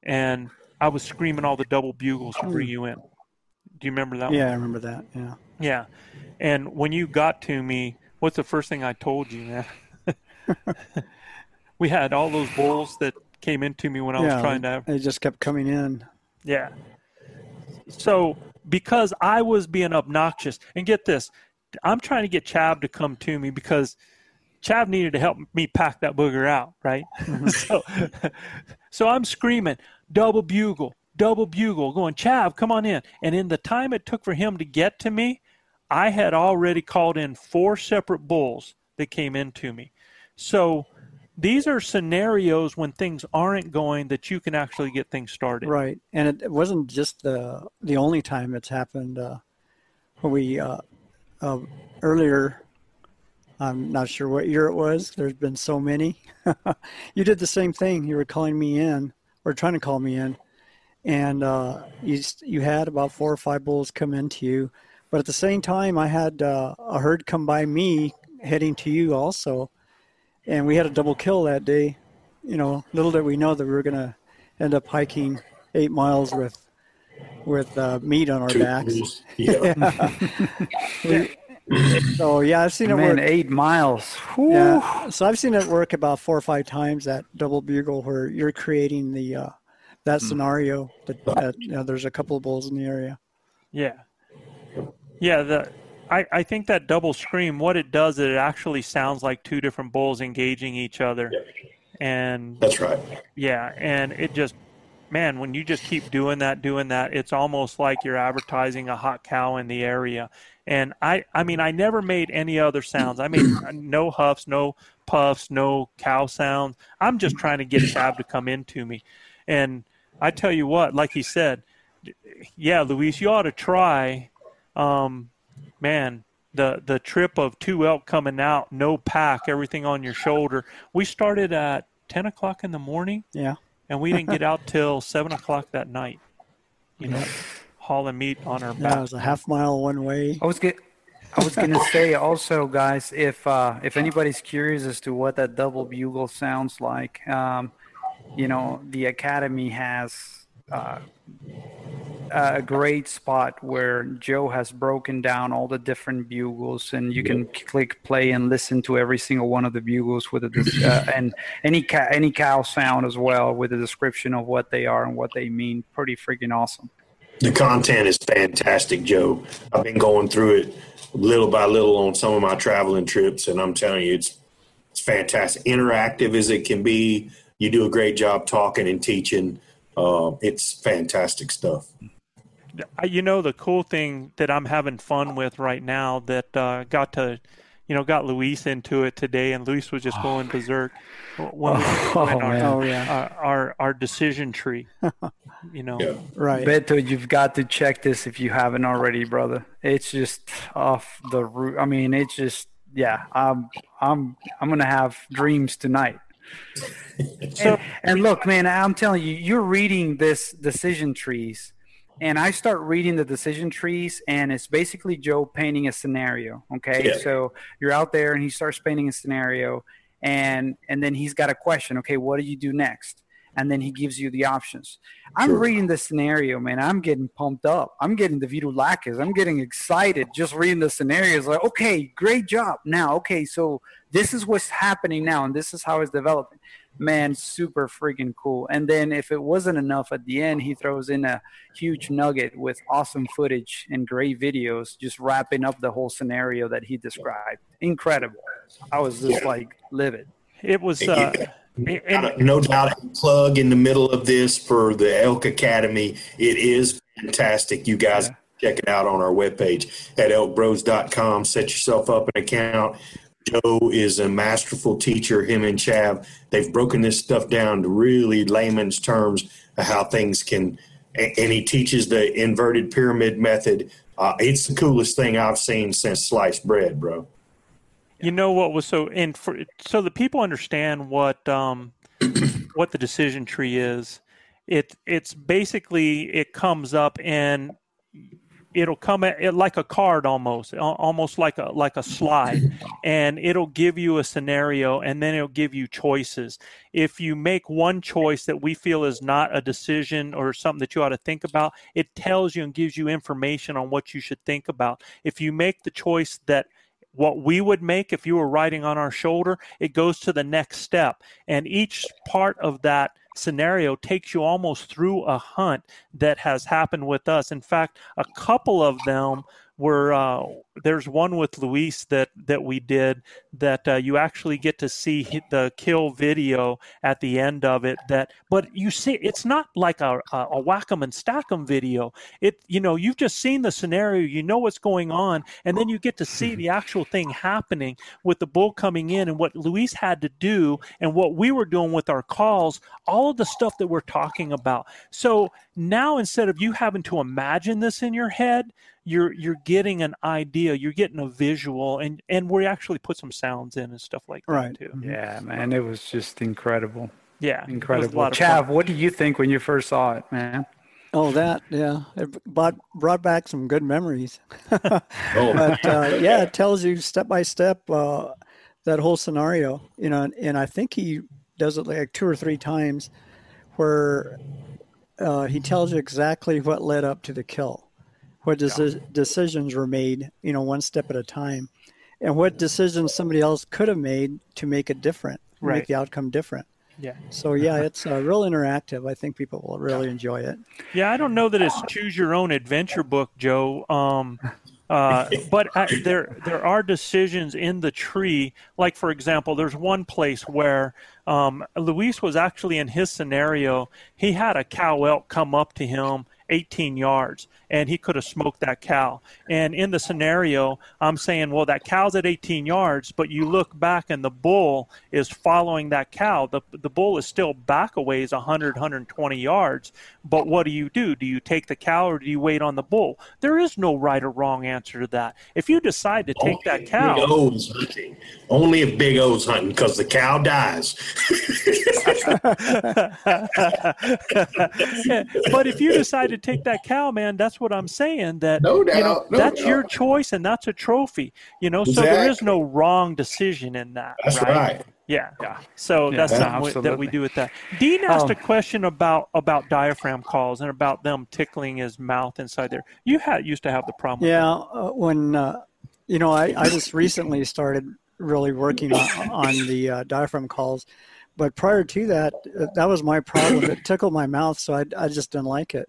And I was screaming all the double bugles to bring hmm. you in. Do you remember that Yeah, I remember that. Yeah. Yeah. And when you got to me, what's the first thing I told you, man? we had all those bulls that came into me when I yeah, was trying to They just kept coming in. yeah. So because I was being obnoxious, and get this, I'm trying to get Chav to come to me because Chav needed to help me pack that booger out, right? Mm-hmm. so, so I'm screaming, double bugle, double bugle, going, Chav, come on in. And in the time it took for him to get to me, I had already called in four separate bulls that came into me. So these are scenarios when things aren't going that you can actually get things started. Right, and it, wasn't just the the only time it's happened. Uh, we uh, uh, earlier, I'm not sure what year it was. There's been so many. you did the same thing. You were calling me in, or trying to call me in, and uh, you you had about four or five bulls come into you, but at the same time, I had uh, a herd come by me heading to you also, and we had a double kill that day. You know, little did we know that we were gonna end up hiking eight miles with with uh, meat on our Two backs. bulls. Yeah. So yeah, I've seen it Man, work. eight miles. Whew. Yeah, so I've seen it work about four or five times that double bugle where you're creating the uh, that scenario that, that you know, there's a couple of bulls in the area. Yeah. Yeah, the I, I think that double scream, what it does is it actually sounds like two different bulls engaging each other. And That's right. yeah, and it just man, when you just keep doing that, doing that, it's almost like you're advertising a hot cow in the area. And I, I mean, I never made any other sounds. I made no huffs, no puffs, no cow sounds. I'm just trying to get Chav to come into me. And I tell you what, like he said, yeah, Luis, you ought to try. Um, man, the the trip of two elk coming out, no pack, everything on your shoulder. We started at ten o'clock in the morning. Yeah. And we didn't get out till seven o'clock that night. You know, hauling meat on our Yeah, back. it was a half mile one way. I was get, I was gonna say also, guys, if uh, if anybody's curious as to what that double bugle sounds like, um, you know, the academy has uh, a great spot where Joe has broken down all the different bugles, and you can click play and listen to every single one of the bugles with a uh, and any ca- any cow sound as well with a description of what they are and what they mean. Pretty freaking awesome. The content is fantastic, Joe. I've been going through it little by little on some of my traveling trips, and I'm telling you, it's it's fantastic. Interactive as it can be. You do a great job talking and teaching. Uh, it's fantastic stuff. I- you know the cool thing that I'm having fun with right now that uh, got to, you know, got Luis into it today, and Luis was just going berserk when we Oh, when our, man. Oh, yeah. our, our our decision tree. You know, Right. Beto, you've got to check this if you haven't already, brother. It's just off the root. I mean, it's just yeah. I'm I'm I'm gonna have dreams tonight. and, and look, man, I'm telling you, you're reading this decision trees, and I start reading the decision trees, and it's basically Joe painting a scenario. Okay, Yeah. so you're out there, and he starts painting a scenario, and and then he's got a question. Okay, what do you do next? And then he gives you the options. I'm Sure. reading the scenario, man. I'm getting pumped up. I'm getting the virulacas. I'm getting excited just reading the scenarios. Like, okay, great job. Now, okay, so this is what's happening now, and this is how it's developing. Man, super freaking cool. And then if it wasn't enough at the end, he throws in a huge nugget with awesome footage and great videos, just wrapping up the whole scenario that he described. Incredible. I was just like livid. it was. Uh, and, no doubt a plug in the middle of this for the Elk Academy. It is fantastic. You guys check it out on our webpage at elkbros.com. Set yourself up an account. Joe is a masterful teacher, him and Chav. They've broken this stuff down to really layman's terms of how things can, and he teaches the inverted pyramid method. Uh, it's the coolest thing I've seen since sliced bread, bro. You know what was so and for so that people understand what um what the decision tree is. It it's basically it comes up and it'll come at it like a card almost almost like a like a slide. And it'll give you a scenario and then it'll give you choices. If you make one choice that we feel is not a decision or something that you ought to think about it tells you and gives you information on what you should think about. If you make the choice that what we would make if you were riding on our shoulder, it goes to the next step. And each part of that scenario takes you almost through a hunt that has happened with us. In fact, a couple of them were uh, there's one with Luis that that we did that uh, you actually get to see the kill video at the end of it that but you see it's not like a, a, whack 'em and stack 'em video. It you know you've just seen the scenario you know what's going on and then you get to see the actual thing happening with the bull coming in and what Luis had to do and what we were doing with our calls all of the stuff that we're talking about. So now instead of you having to imagine this in your head you're you're getting an idea you're getting a visual and and we actually put some sounds in and stuff like that Right. too Yeah, man, it was just incredible. yeah it a Incredible. lot Chav, fun. what do you think when you first saw it, man? Oh, that yeah, it brought brought back some good memories. Oh, but uh, yeah, it tells you step by step uh, that whole scenario. You know, and, and I think he does it like two or three times, where uh, he tells you exactly what led up to the kill, what deci- decisions were made. You know, one step at a time, and what decisions somebody else could have made to make it different, Right. make the outcome different. yeah So yeah, it's uh, real interactive. I think people will really enjoy it. yeah i don't know that it's choose your own adventure book joe um Uh, but uh, there there are decisions in the tree. Like for example, there's one place where um, Luis was actually in his scenario. He had a cow elk come up to him 18 yards and he could have smoked that cow. And in the scenario, I'm saying, well, that cow's at 18 yards, but you look back and the bull is following that cow. The, the bull is still back a ways 100, 120 yards. But what do you do? Do you take the cow or do you wait on the bull? There is no right or wrong answer to that. If you decide to take Only that cow. Big O's hunting. Only if Big O's hunting because the cow dies. but if you decide to take that cow, man, that's what I'm saying. That No you know, no that's doubt. your choice, and that's a trophy. You know, so there is no wrong decision in that. That's right. Yeah, yeah. So Yeah, that's yeah, something we- that we do with that. Dean asked Um, a question about about diaphragm calls and about them tickling his mouth inside there. You had used to have the problem. with Yeah, uh, when uh, you know, I, I just recently started really working on, on the uh, diaphragm calls, but prior to that, uh, that was my problem. It tickled my mouth, so I, I just didn't like it.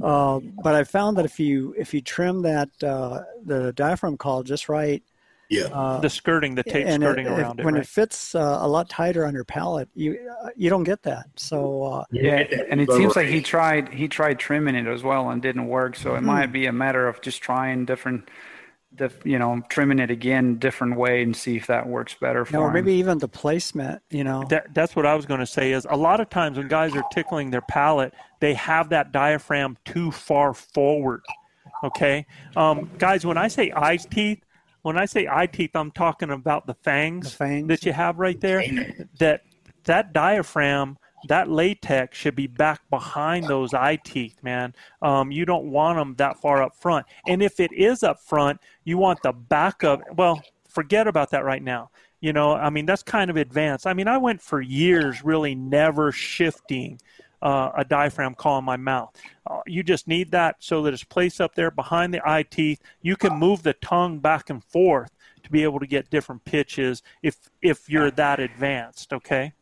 Uh, but I found that if you if you trim that uh, the diaphragm call just right, Yeah. uh, the skirting, the tape skirting it, around it. when right? it fits uh, a lot tighter on your palate, you uh, you don't get that. So uh, Yeah, and it seems like he tried he tried trimming it as well and didn't work. So it might be a matter of just trying different, diff, you know, trimming it again different way and see if that works better for you know, or him. maybe even the placement. You know, That, that's what I was going to say. Is a lot of times when guys are tickling their palate, they have that diaphragm too far forward. Okay, um, guys. When I say eye teeth, when I say eye teeth, I'm talking about the fangs, The fangs. that you have right there. That that diaphragm, that latex should be back behind those eye teeth, man. Um, you don't want them that far up front. And if it is up front, you want the back of. Well, forget about that right now. You know, I mean, that's kind of advanced. I mean, I went for years really never shifting uh, a diaphragm call in my mouth. Uh, you just need that so that it's placed up there behind the eye teeth. You can move the tongue back and forth to be able to get different pitches if if you're that advanced. Okay.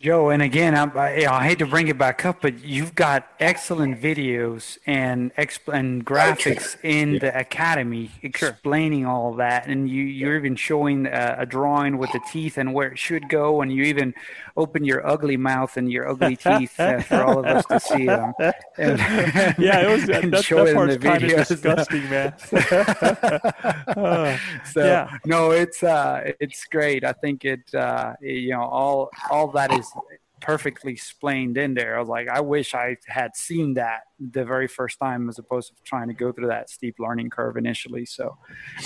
Joe, and again, I, I, I hate to bring it back up, but you've got excellent videos and exp- and graphics in the academy explaining all that, and you you're even showing a, a drawing with the teeth and where it should go, and you even open your ugly mouth and your ugly teeth uh, for all of us to see them. And, Yeah, it was that, that, part's kind of disgusting, man. Uh, so Yeah. no it's uh it's great i think it uh you know all all that is perfectly explained in there. I was like i wish i had seen that the very first time as opposed to trying to go through that steep learning curve initially. So,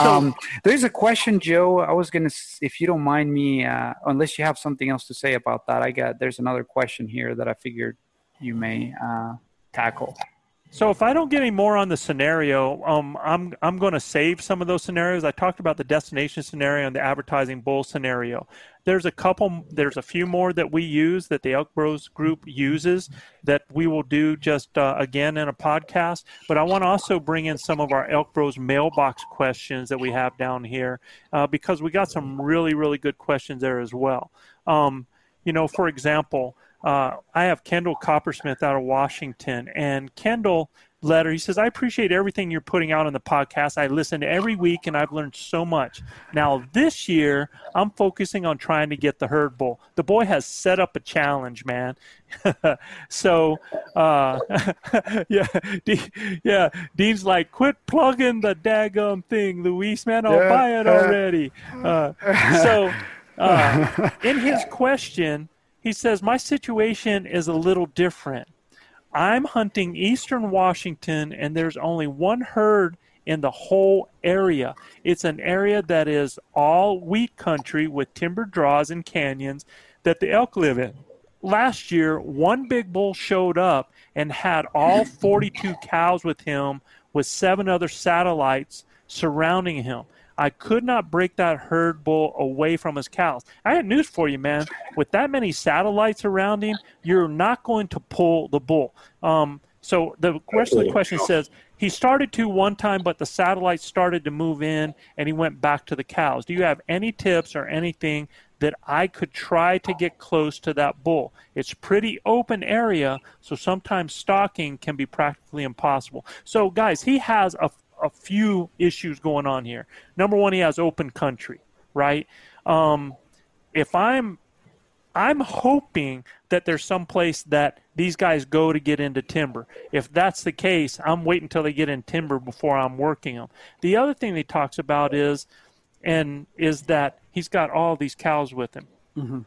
um there's a question joe. I was gonna if you don't mind me uh unless you have something else to say about that i got there's another question here that i figured you may uh tackle So if I don't get any more on the scenario, um, I'm I'm going to save some of those scenarios. I talked about the destination scenario and the advertising bull scenario. There's a couple. There's a few more that we use that the Elk Bros group uses that we will do just uh, again in a podcast. But I want to also bring in some of our Elk Bros mailbox questions that we have down here uh, because we got some really really good questions there as well. Um, you know, for example, uh, I have Kendall Coppersmith out of Washington, and Kendall letter. He says, "I appreciate everything you're putting out on the podcast. I listen every week, and I've learned so much. Now this year, I'm focusing on trying to get the herd bull. The boy has set up a challenge, man. so, uh, yeah, yeah. Dean's like, quit plugging the daggum thing, Luis, man. I'll buy it already. Uh, so, uh, in his question." He says, My situation is a little different. I'm hunting eastern Washington, and there's only one herd in the whole area. It's an area that is all wheat country with timber draws and canyons that the elk live in. Last year, one big bull showed up and had all 42 cows with him, with seven other satellites surrounding him. I could not break that herd bull away from his cows. I had news for you, man. With that many satellites around him, you're not going to pull the bull. Um, so the rest of the question says he started to one time, but the satellites started to move in, and he went back to the cows. Do you have any tips or anything that I could try to get close to that bull? It's pretty open area, so sometimes stalking can be practically impossible. So, guys, he has a a few issues going on here. Number one, he has open country, right? Um, if I'm I'm hoping that there's some place that these guys go to get into timber. If that's the case, I'm waiting until they get in timber before I'm working them. The other thing he talks about is, and is that he's got all these cows with him. Mm-hmm.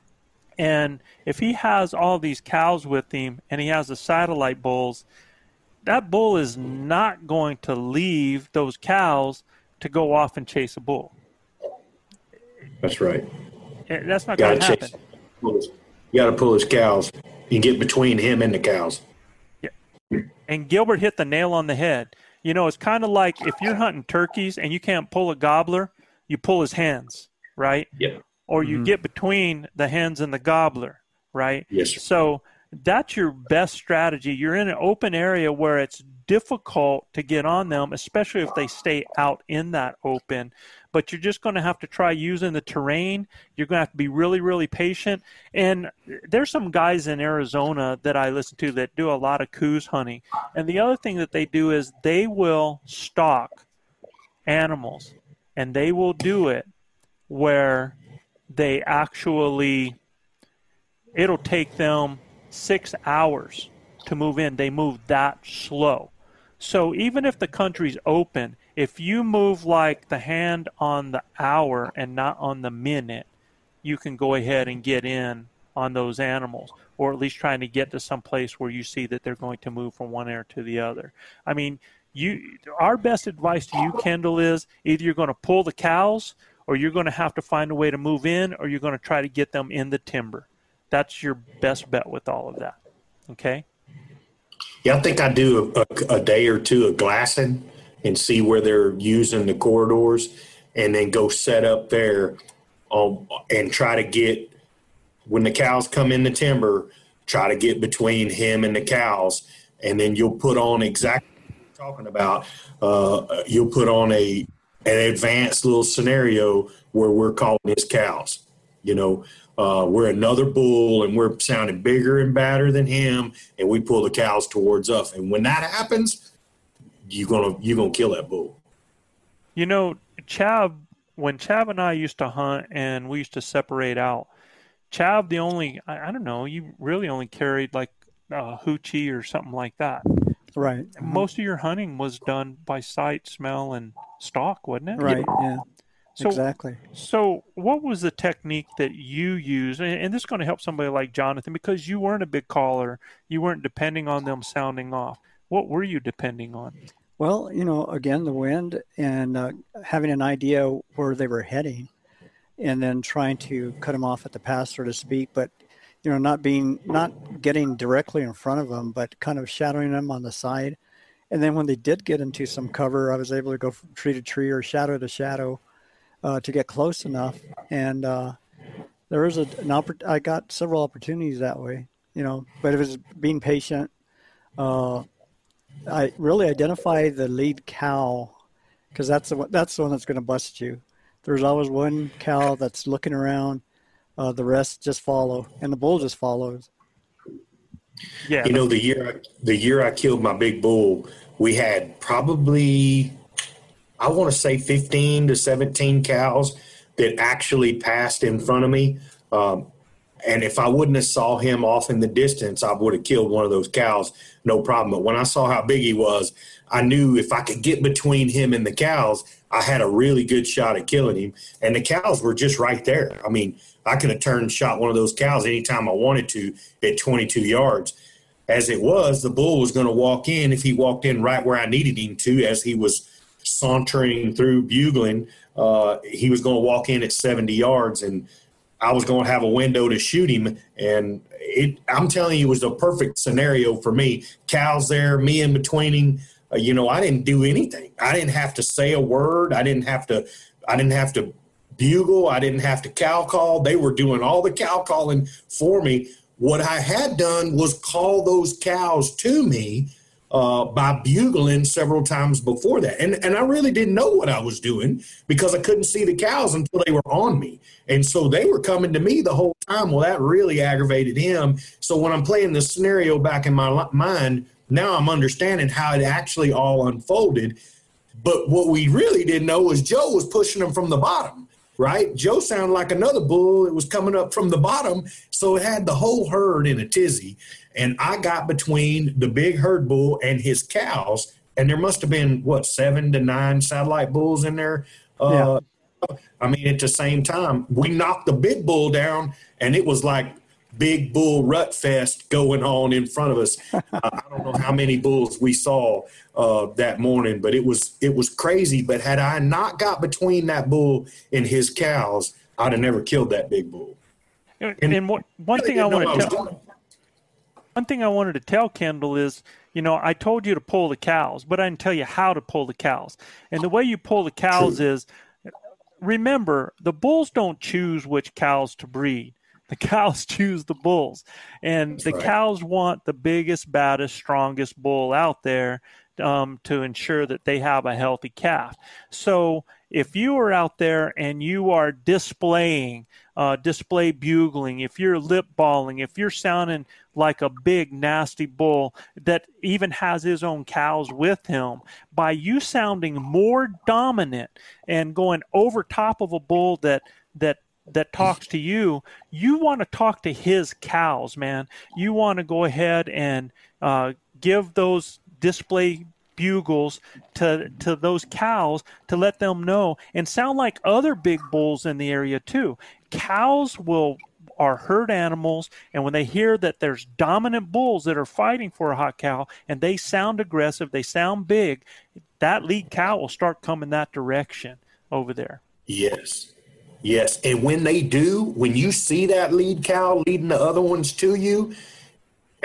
And if he has all these cows with him and he has the satellite bulls, that bull is not going to leave those cows to go off and chase a bull. That's right. Eh, That's not going Got to to happen. chase. pull his- You got to pull his cows. You get between him and the cows. Yeah. And Gilbert hit the nail on the head. You know, it's kind of like if you're hunting turkeys and you can't pull a gobbler, you pull his hands, right? Yeah. Or you get between the hens and the gobbler, right? Yes, sir. So that's your best strategy. You're in an open area where it's difficult to get on them, especially if they stay out in that open. But you're just going to have to try using the terrain. You're going to have to be really, really patient. And there's some guys in Arizona that I listen to that do a lot of Coues hunting. And the other thing that they do is they will stalk animals, and they will do it where they actually it'll take them six hours to move in. They move that slow. So even if the country's open, if you move like the hand on the hour and not on the minute, you can go ahead and get in on those animals, or at least trying to get to some place where you see that they're going to move from one area to the other. I mean, you our best advice to you, Kendall, is either you're going to pull the cows, or you're going to have to find a way to move in, or you're going to try to get them in the timber. That's your best bet with all of that. Okay. Yeah, I think I do a, a, day or two of glassing and see where they're using the corridors, and then go set up there, um, and try to get when the cows come in the timber, try to get between him and the cows, and then you'll put on exactly talking about. Uh, you'll put on a an advanced little scenario where we're calling his cows. You know, uh, we're another bull and we're sounding bigger and badder than him, and we pull the cows towards us. And when that happens, you're gonna you're gonna kill that bull. You know, Chav, when Chav and I used to hunt and we used to separate out, Chav, the only, I, I don't know, you really only carried like a hoochie or something like that. Right. Most of your hunting was done by sight, smell, and stalk, wasn't it? Right. Yeah. So, exactly. So, what was the technique that you used? And, and this is going to help somebody like Jonathan because you weren't a big caller. You weren't depending on them sounding off. What were you depending on? Well, you know, again, the wind and uh, having an idea where they were heading, and then trying to cut them off at the pass, so to speak. But you know, not being not getting directly in front of them, but kind of shadowing them on the side. And then when they did get into some cover, I was able to go from tree to tree or shadow to shadow uh, to get close enough. And uh, there was a, an oppor- I got several opportunities that way, you know. But it was being patient. Uh, I really identify the lead cow because that's the one, that's the one that's going to bust you. There's always one cow that's looking around. Uh, the rest just follow, and the bull just follows. Yeah. You know, the year the year I killed my big bull, we had probably I want to say 15 to 17 cows that actually passed in front of me. Um, and if I wouldn't have saw him off in the distance, I would have killed one of those cows, no problem. But when I saw how big he was, I knew if I could get between him and the cows, I had a really good shot at killing him. And the cows were just right there. I mean, I could have turned and shot one of those cows anytime I wanted to at 22 yards. As it was, the bull was going to walk in if he walked in right where I needed him to, as he was sauntering through bugling. Uh, he was going to walk in at 70 yards, and I was going to have a window to shoot him. And it, I'm telling you, it was a perfect scenario for me. Cows there, me in between him. Uh, you know, I didn't do anything. I didn't have to say a word. I didn't have to. I didn't have to bugle. I didn't have to cow call. They were doing all the cow calling for me. What I had done was call those cows to me uh, by bugling several times before that. And, and I really didn't know what I was doing because I couldn't see the cows until they were on me. And so they were coming to me the whole time. Well, that really aggravated him. So when I'm playing this scenario back in my mind, now I'm understanding how it actually all unfolded. But what we really didn't know was Joe was pushing them from the bottom, right? Joe sounded like another bull. It was coming up from the bottom. So it had the whole herd in a tizzy. And I got between the big herd bull and his cows. And there must have been, what, seven to nine satellite bulls in there. Uh, yeah. I mean, at the same time, we knocked the big bull down, and it was like big bull rut fest going on in front of us. I don't know how many bulls we saw uh, that morning, but it was it was crazy. But had I not got between that bull and his cows, I'd have never killed that big bull. And, and one, one thing I want to tell one thing I wanted to tell Kendall is, you know, I told you to pull the cows, but I didn't tell you how to pull the cows. And the way you pull the cows True. is remember the bulls don't choose which cows to breed the cows choose the bulls, and That's the right. cows want the biggest, baddest, strongest bull out there um, to ensure that they have a healthy calf. So if you are out there and you are displaying, uh, display bugling, if you're lip balling, if you're sounding like a big nasty bull that even has his own cows with him, by you sounding more dominant and going over top of a bull that that that talks to you, you want to talk to his cows, man. You want to go ahead and uh, give those display bugles to to those cows to let them know and sound like other big bulls in the area too. Cows will are herd animals and when they hear that there's dominant bulls that are fighting for a hot cow and they sound aggressive, they sound big, that lead cow will start coming that direction over there. Yes. Yes. And when they do, when you see that lead cow leading the other ones to you,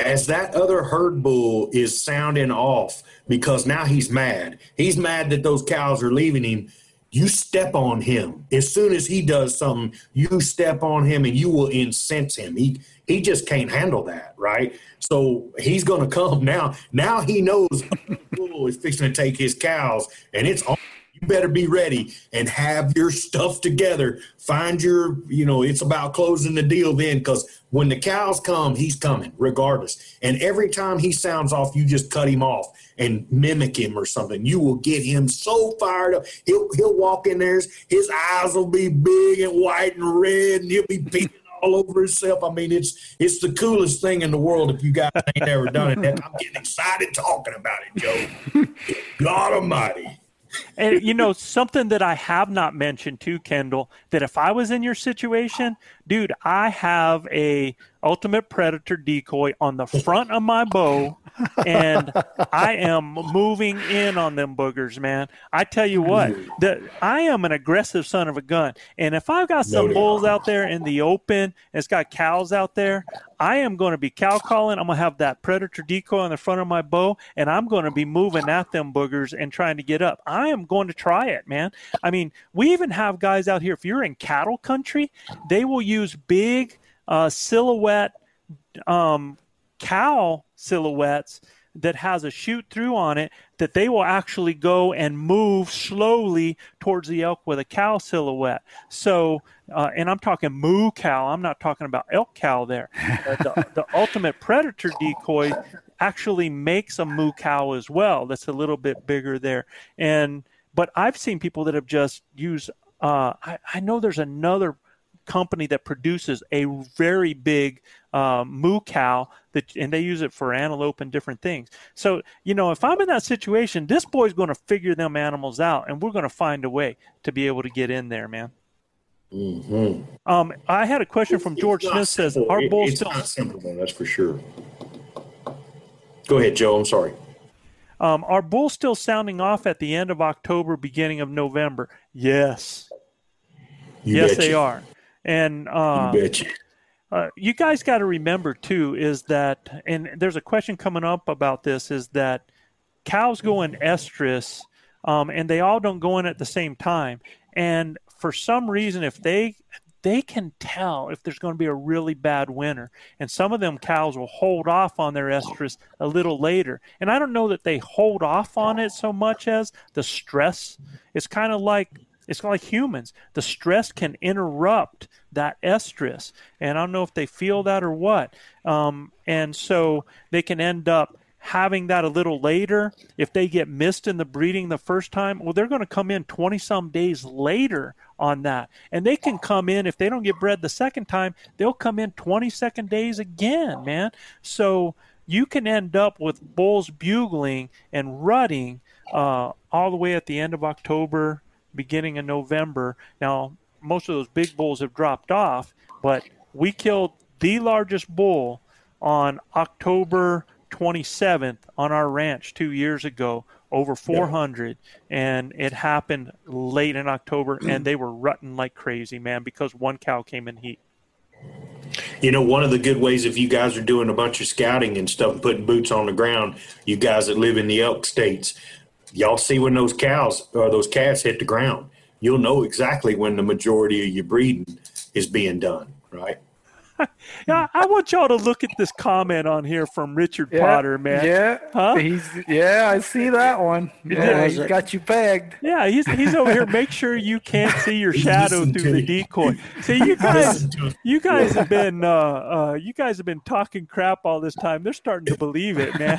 as that other herd bull is sounding off because now he's mad. He's mad that those cows are leaving him. You step on him. As soon as he does something, you step on him and you will incense him. He he just can't handle that, right? So he's gonna come now. Now he knows bull is fixing to take his cows, and it's on you better be ready and have your stuff together. Find your, you know, it's about closing the deal then because when the cows come, he's coming regardless. And every time he sounds off, you just cut him off and mimic him or something. You will get him so fired up. He'll he'll walk in there, his eyes will be big and white and red, and he'll be beating all over himself. I mean, it's it's the coolest thing in the world if you guys ain't ever done it. I'm getting excited talking about it, Joe. God Almighty and you know something that I have not mentioned too, Kendall. That if I was in your situation, dude, I have a ultimate predator decoy on the front of my bow and I am moving in on them boogers, man. I tell you what, the, I am an aggressive son of a gun. And if I've got some no, bulls out there in the open it's got cows out there, I am going to be cow calling. I'm going to have that predator decoy on the front of my bow and I'm going to be moving at them boogers and trying to get up. I am going to try it, man. I mean, we even have guys out here, if you're in cattle country, they will use big uh, silhouette um, cow silhouettes that has a shoot through on it that they will actually go and move slowly towards the elk with a cow silhouette. So, uh, and I'm talking moo cow. I'm not talking about elk cow there. Uh, the, the, ultimate predator decoy actually makes a moo cow as well. That's a little bit bigger there. And but I've seen people that have just used. Uh, I, I know there's another company that produces a very big um, moo cow that, and they use it for antelope and different things. So, you know, if I'm in that situation, this boy's going to figure them animals out, and we're going to find a way to be able to get in there, man. Mm-hmm. Um, I had a question from George Smith. Says our bull it's still not simple, that's for sure. Go ahead, Joe. I'm sorry. Um, are bulls still sounding off at the end of October, beginning of November? Yes. You yes, they are. And uh, you betcha. Uh, you guys got to remember too is that, and there's a question coming up about this is that cows go in estrus, um, and they all don't go in at the same time. And for some reason, if they they can tell if there's going to be a really bad winter, and some of them cows will hold off on their estrus a little later. And I don't know that they hold off on it so much as the stress. It's kind of like it's like humans. The stress can interrupt that estrus, and I don't know if they feel that or what. Um, and so they can end up having that a little later, if they get missed in the breeding the first time, well, they're going to come in 20 some days later on that. And they can come in, if they don't get bred the second time, they'll come in 22nd days again, man. So you can end up with bulls bugling and rutting uh, all the way at the end of October, beginning of November. Now, most of those big bulls have dropped off, but we killed the largest bull on October 27th on our ranch two years ago, over 400, yeah. and it happened late in October, and mm. they were rutting like crazy, man, because one cow came in heat. You know, one of the good ways if you guys are doing a bunch of scouting and stuff, putting boots on the ground, you guys that live in the elk states, y'all see when those cows or those calves hit the ground. You'll know exactly when the majority of your breeding is being done, right? yeah, I want y'all to look at this comment on here from Richard yeah, Potter, man. Yeah, huh? He's yeah, I see that one. Yeah, he's got you pegged. Yeah, he's he's over here. Make sure you can't see your shadow through the decoy. See, you guys, you guys have been uh, uh, you guys have been talking crap all this time. They're starting to believe it, man.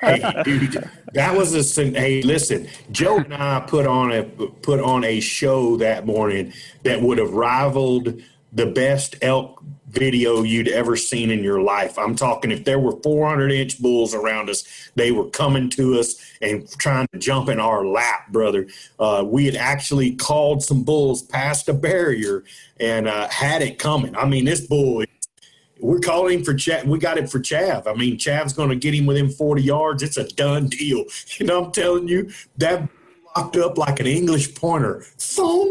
hey, dude, that was a hey. Listen, Joe and I put on a put on a show that morning that would have rivaled the best elk video you'd ever seen in your life. I'm talking if there were 400 inch bulls around us, they were coming to us and trying to jump in our lap, brother. Uh, we had actually called some bulls past a barrier and uh, had it coming. I mean, this bull, we're calling for Chav. We got it for Chav. I mean, Chav's going to get him within 40 yards. It's a done deal. You know, I'm telling you, that locked up like an English pointer. So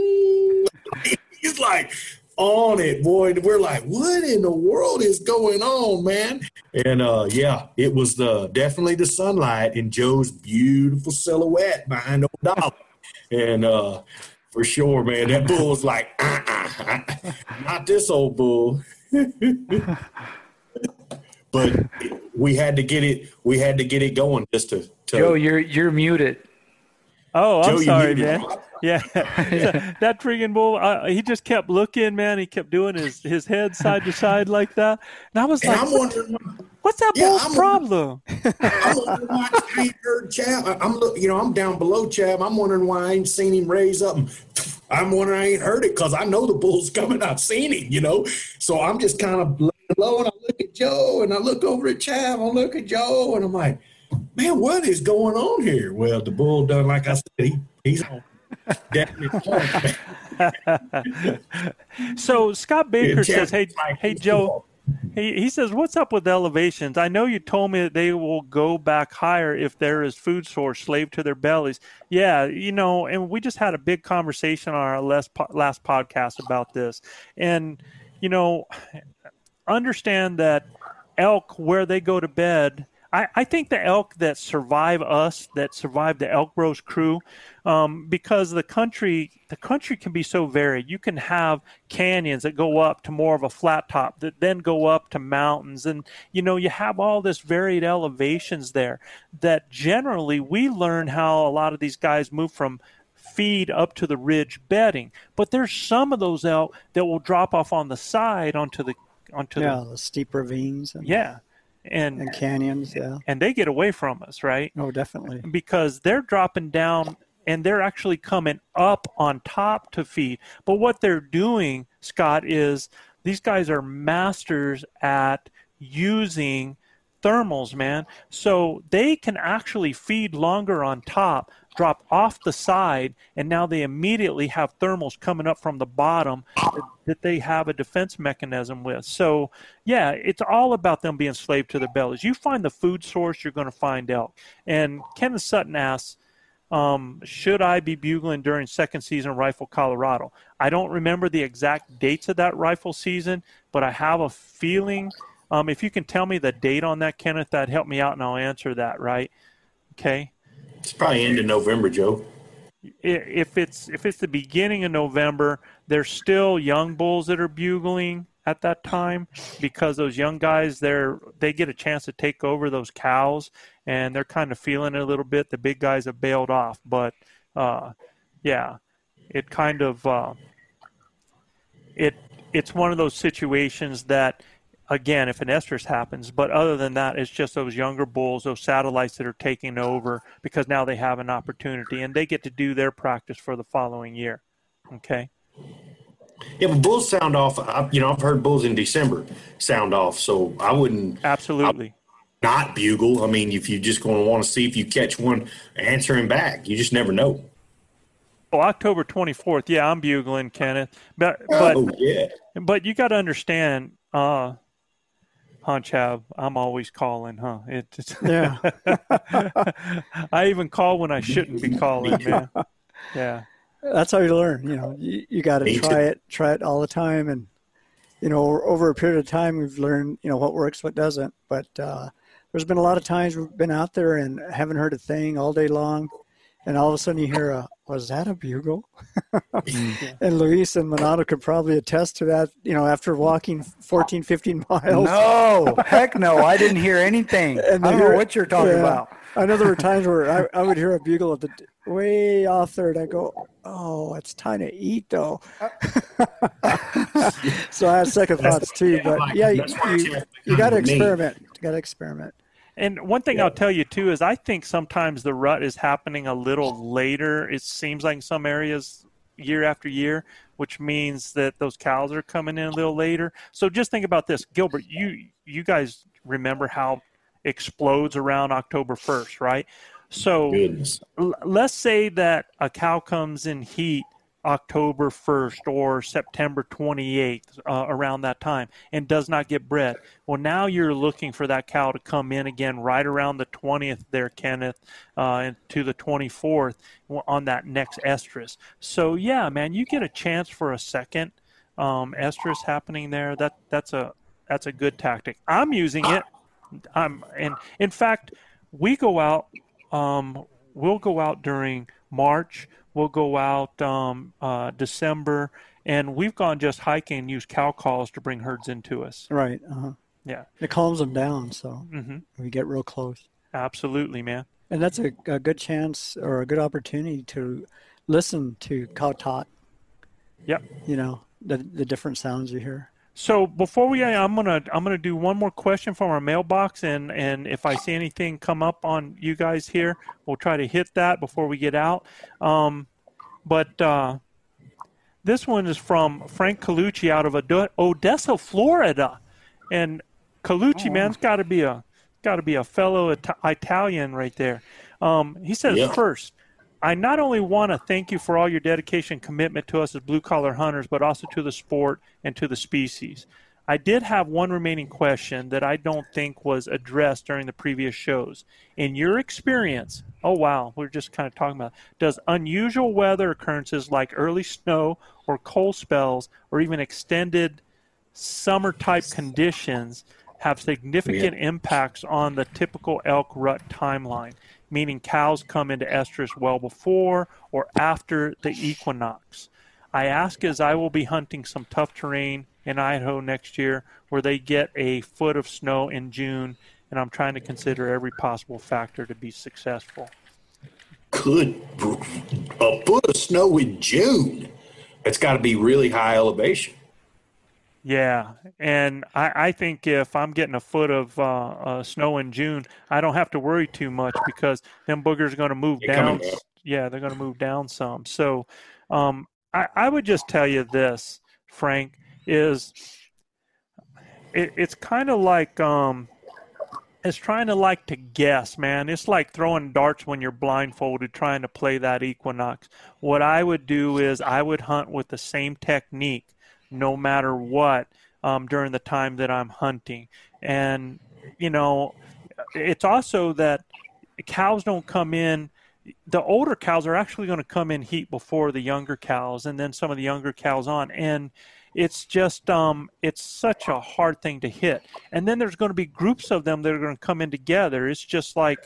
he's like, on it, boy. We're like, what in the world is going on, man? And uh, yeah, it was the definitely the sunlight in Joe's beautiful silhouette behind old Dollar. And uh, for sure, man, that bull was like, uh-uh, not this old bull. but we had to get it. We had to get it going just to. to Joe, you're you're muted. Oh, I'm Joe, sorry, man. Yeah, that freaking bull. Uh, he just kept looking, man. He kept doing his his head side to side like that, and I was and like, I'm wondering, "What's that yeah, bull's I'm problem?" I'm wondering why I ain't heard Chav. I'm look, you know I'm down below Chav. I'm wondering why I ain't seen him raise up. I'm wondering I ain't heard it because I know the bull's coming. I've seen him, you know. So I'm just kind of low, and I look at Joe, and I look over at Chav. I look at Joe, and I'm like, "Man, what is going on here?" Well, the bull done like I said. He, he's on so Scott Baker says, "Hey, hey Joe." He, he says, What's up with elevations? I know you told me that they will go back higher if there is food source slave to their bellies. Yeah, you know, and we just had a big conversation on our last, last podcast about this. And, you know, understand that elk, where they go to bed, I, I think the elk that survive us, that survive the Elk Bros crew, um, because the country the country can be so varied. You can have canyons that go up to more of a flat top, that then go up to mountains, and you know you have all this varied elevations there. That generally we learn how a lot of these guys move from feed up to the ridge bedding, but there's some of those elk that will drop off on the side onto the onto yeah, the, the steep ravines. And... yeah and, and canyons, yeah. And they get away from us, right? Oh, definitely. Because they're dropping down and they're actually coming up on top to feed. But what they're doing, Scott, is these guys are masters at using thermals, man. So they can actually feed longer on top, drop off the side, and now they immediately have thermals coming up from the bottom that they have a defense mechanism with. So, yeah, it's all about them being slave to their bellies. You find the food source, you're going to find elk. And Kenneth Sutton asks, um, should I be bugling during second season rifle Colorado? I don't remember the exact dates of that rifle season, but I have a feeling – um, if you can tell me the date on that, Kenneth, that'd help me out, and I'll answer that. Right? Okay. It's probably end of November, Joe. If it's if it's the beginning of November, there's still young bulls that are bugling at that time because those young guys they're they get a chance to take over those cows and they're kind of feeling it a little bit. The big guys have bailed off, but uh, yeah, it kind of uh, it it's one of those situations that again, if an estrus happens, but other than that, it's just those younger bulls, those satellites that are taking over because now they have an opportunity and they get to do their practice for the following year. Okay. Yeah, but bulls sound off. I, you know, I've heard bulls in December sound off, so I wouldn't absolutely I, not bugle. I mean, if you're just going to want to see if you catch one answering back, you just never know. Oh, October 24th. Yeah, I'm bugling, Kenneth. But but oh, yeah. But you got to understand, uh, Hunch have I'm always calling, huh? It's yeah. I even call when I shouldn't be calling, man. Yeah. That's how you learn. You know, you, you got to try it, try it all the time, and you know, over a period of time, we've learned you know what works, what doesn't. But uh, there's been a lot of times we've been out there and haven't heard a thing all day long, and all of a sudden you hear a was that a bugle? and Luis and Monado could probably attest to that, you know, after walking 14, 15 miles. No, heck no. I didn't hear anything. And I don't hear, know what you're talking yeah, about. I know there were times where I, I would hear a bugle at the way off there and I go, oh, it's time to eat though. so I had second thoughts too, but yeah, you, you, you got to experiment. You got to experiment. And one thing yeah. I'll tell you too is I think sometimes the rut is happening a little later. It seems like in some areas year after year, which means that those cows are coming in a little later. So just think about this, Gilbert. You you guys remember how explodes around October first, right? So l- let's say that a cow comes in heat October 1st or September 28th, uh, around that time, and does not get bred. Well, now you're looking for that cow to come in again right around the 20th there, Kenneth, uh, to the 24th on that next estrus. So, yeah, man, you get a chance for a second um, estrus happening there. That That's a that's a good tactic. I'm using it. I'm, and in fact, we go out, um, we'll go out during March We'll go out um, uh, December, and we've gone just hiking and used cow calls to bring herds into us. Right. Uh-huh. Yeah. It calms them down, so mm-hmm. we get real close. Absolutely, man. And that's a, a good chance or a good opportunity to listen to cow talk. Yep. You know the the different sounds you hear. So before we, I'm gonna I'm gonna do one more question from our mailbox, and and if I see anything come up on you guys here, we'll try to hit that before we get out. Um, but uh, this one is from Frank Colucci out of Odessa, Florida, and Colucci, oh. man's got to be a got to be a fellow It- Italian right there. Um, he says yeah. first, I not only want to thank you for all your dedication and commitment to us as blue collar hunters, but also to the sport and to the species. I did have one remaining question that I don't think was addressed during the previous shows. In your experience, oh wow, we're just kind of talking about, does unusual weather occurrences like early snow or cold spells or even extended summer type conditions have significant yeah. impacts on the typical elk rut timeline? Meaning cows come into estrus well before or after the equinox. I ask as I will be hunting some tough terrain in Idaho next year where they get a foot of snow in June, and I'm trying to consider every possible factor to be successful. Good. A foot of snow in June. That's got to be really high elevation. Yeah, and I, I think if I'm getting a foot of uh, uh, snow in June, I don't have to worry too much because them boogers are going to move they're down. Yeah, they're going to move down some. So um, I, I would just tell you this, Frank, is it, it's kind of like um, it's trying to like to guess, man. It's like throwing darts when you're blindfolded trying to play that equinox. What I would do is I would hunt with the same technique no matter what um, during the time that I'm hunting. And, you know, it's also that cows don't come in. The older cows are actually going to come in heat before the younger cows, and then some of the younger cows on. And it's just um, it's such a hard thing to hit. And then there's going to be groups of them that are going to come in together. It's just like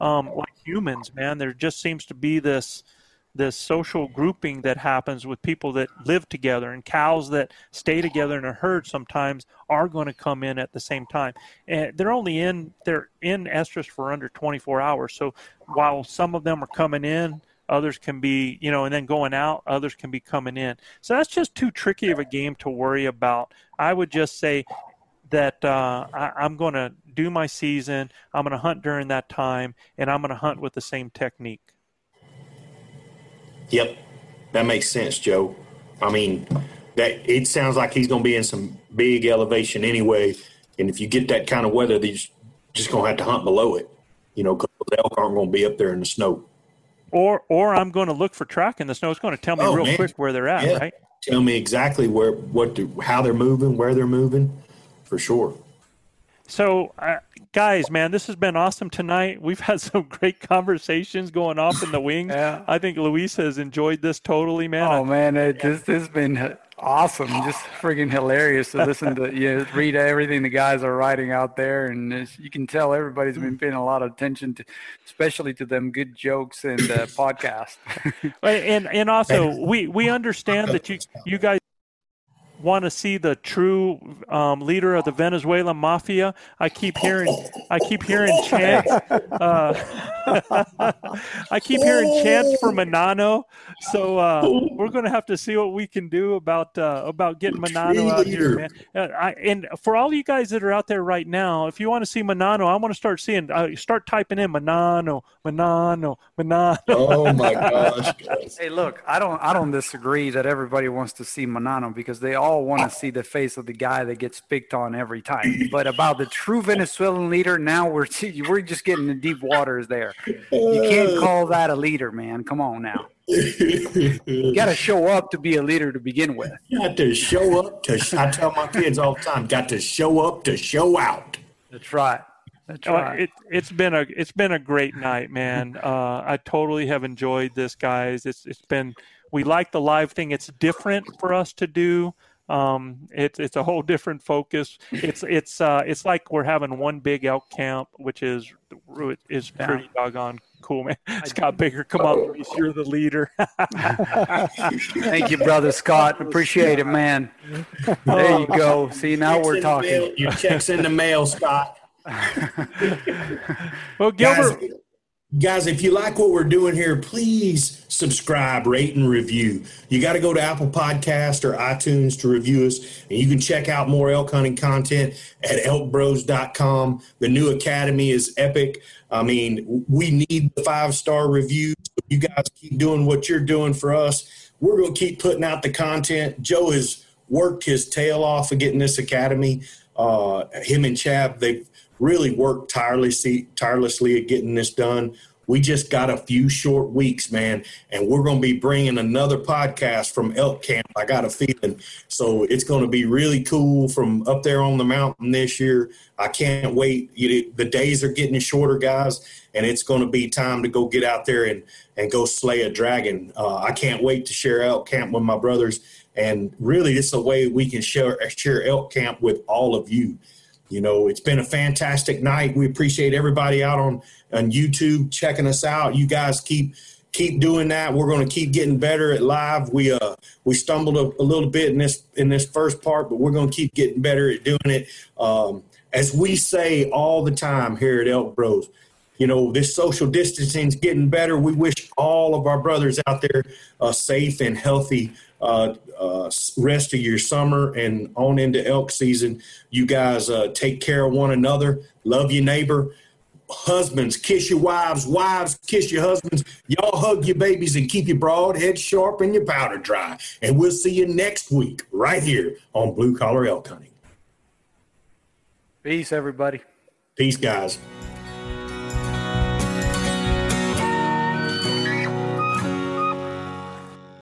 um, like humans, man. There just seems to be this this social grouping that happens with people that live together and cows that stay together in a herd sometimes are going to come in at the same time and they're only in they're in estrus for under 24 hours so while some of them are coming in others can be you know and then going out others can be coming in so that's just too tricky of a game to worry about i would just say that uh, I, I'm going to do my season. I'm going to hunt during that time, and I'm going to hunt with the same technique. Yep, that makes sense, Joe. I mean, that it sounds like he's going to be in some big elevation anyway, and if you get that kind of weather, he's just going to have to hunt below it. You know, because the elk aren't going to be up there in the snow. Or, or I'm going to look for track in the snow. It's going to tell me Oh, real man. quick where they're at, Yeah. right? Tell me exactly where, what, to, how they're moving, where they're moving, for sure. So, uh, guys, man, this has been awesome tonight. We've had some great conversations going off in the wings. Yeah. I think Luis has enjoyed this totally, man. Oh man, it, this this has been awesome, just freaking hilarious to listen to. You know, read everything the guys are writing out there, and it's, you can tell everybody's been paying a lot of attention to, especially to them good jokes and uh, podcast. and and also we we understand that you you guys want to see the true um, leader of the Venezuelan mafia. I keep hearing I keep hearing chants. Uh, I keep hearing chants for Manano. So uh, we're going to have to see what we can do about uh, about getting Manano out here, man. Uh, I, and for all you guys that are out there right now, if you want to see Manano, I want to start seeing uh, start typing in Manano, Manano, Manano. Oh my gosh. guys. Hey, look, I don't I don't disagree that everybody wants to see Manano because they all want to see the face of the guy that gets picked on every time. But about the true Venezuelan leader, now we're we're just getting in deep waters there. You can't call that a leader, man. Come on now. You got to show up to be a leader to begin with. You got to show up to. I tell my kids all the time, got to show up to show out. That's right. That's Uh, right. it, it's been a it's been a great night, man. Uh, I totally have enjoyed this, guys. It's it's been we like the live thing. It's different for us to do. Um, it's it's a whole different focus. It's it's uh, it's like we're having one big elk camp, which is is pretty doggone cool, man. Scott Baker, come on, Luis, you're the leader. Thank you, brother Scott. Appreciate it, man. There you go. See, now Checks we're in the mail- talking. Your checks in the mail, Scott. well, Gilbert, guys, if you like what we're doing here, please subscribe, rate, and review. You got to go to Apple Podcast or iTunes to review us, and you can check out more elk hunting content at elkbros.com. The new academy is epic. I mean, we need the five star reviews. You guys keep doing what you're doing for us. We're going to keep putting out the content. Joe has worked his tail off of getting this academy. Uh, him and Chav, they've really worked tirelessly, tirelessly at getting this done. We just got a few short weeks, man, and we're going to be bringing another podcast from Elk Camp. I got a feeling, so it's going to be really cool from up there on the mountain this year. I can't wait. You, the days are getting shorter, guys, and it's going to be time to go get out there and and go slay a dragon. Uh, I can't wait to share Elk Camp with my brothers, and really, it's a way we can share share Elk Camp with all of you you know it's been a fantastic night. We appreciate everybody out on on youtube checking us out. You guys keep keep doing that. We're going to keep getting better at live. We uh we stumbled a, a little bit in this in this first part but we're going to keep getting better at doing it. Um as we say all the time here at elk bros you know this social distancing is getting better. We wish all of our brothers out there uh, safe and healthy uh, uh, rest of your summer and on into elk season you guys uh, take care of one another love your neighbor husbands kiss your wives wives kiss your husbands. Y'all hug your babies and keep your broad head sharp and your powder dry. And we'll see you next week right here on blue collar elk hunting. Peace, everybody. peace guys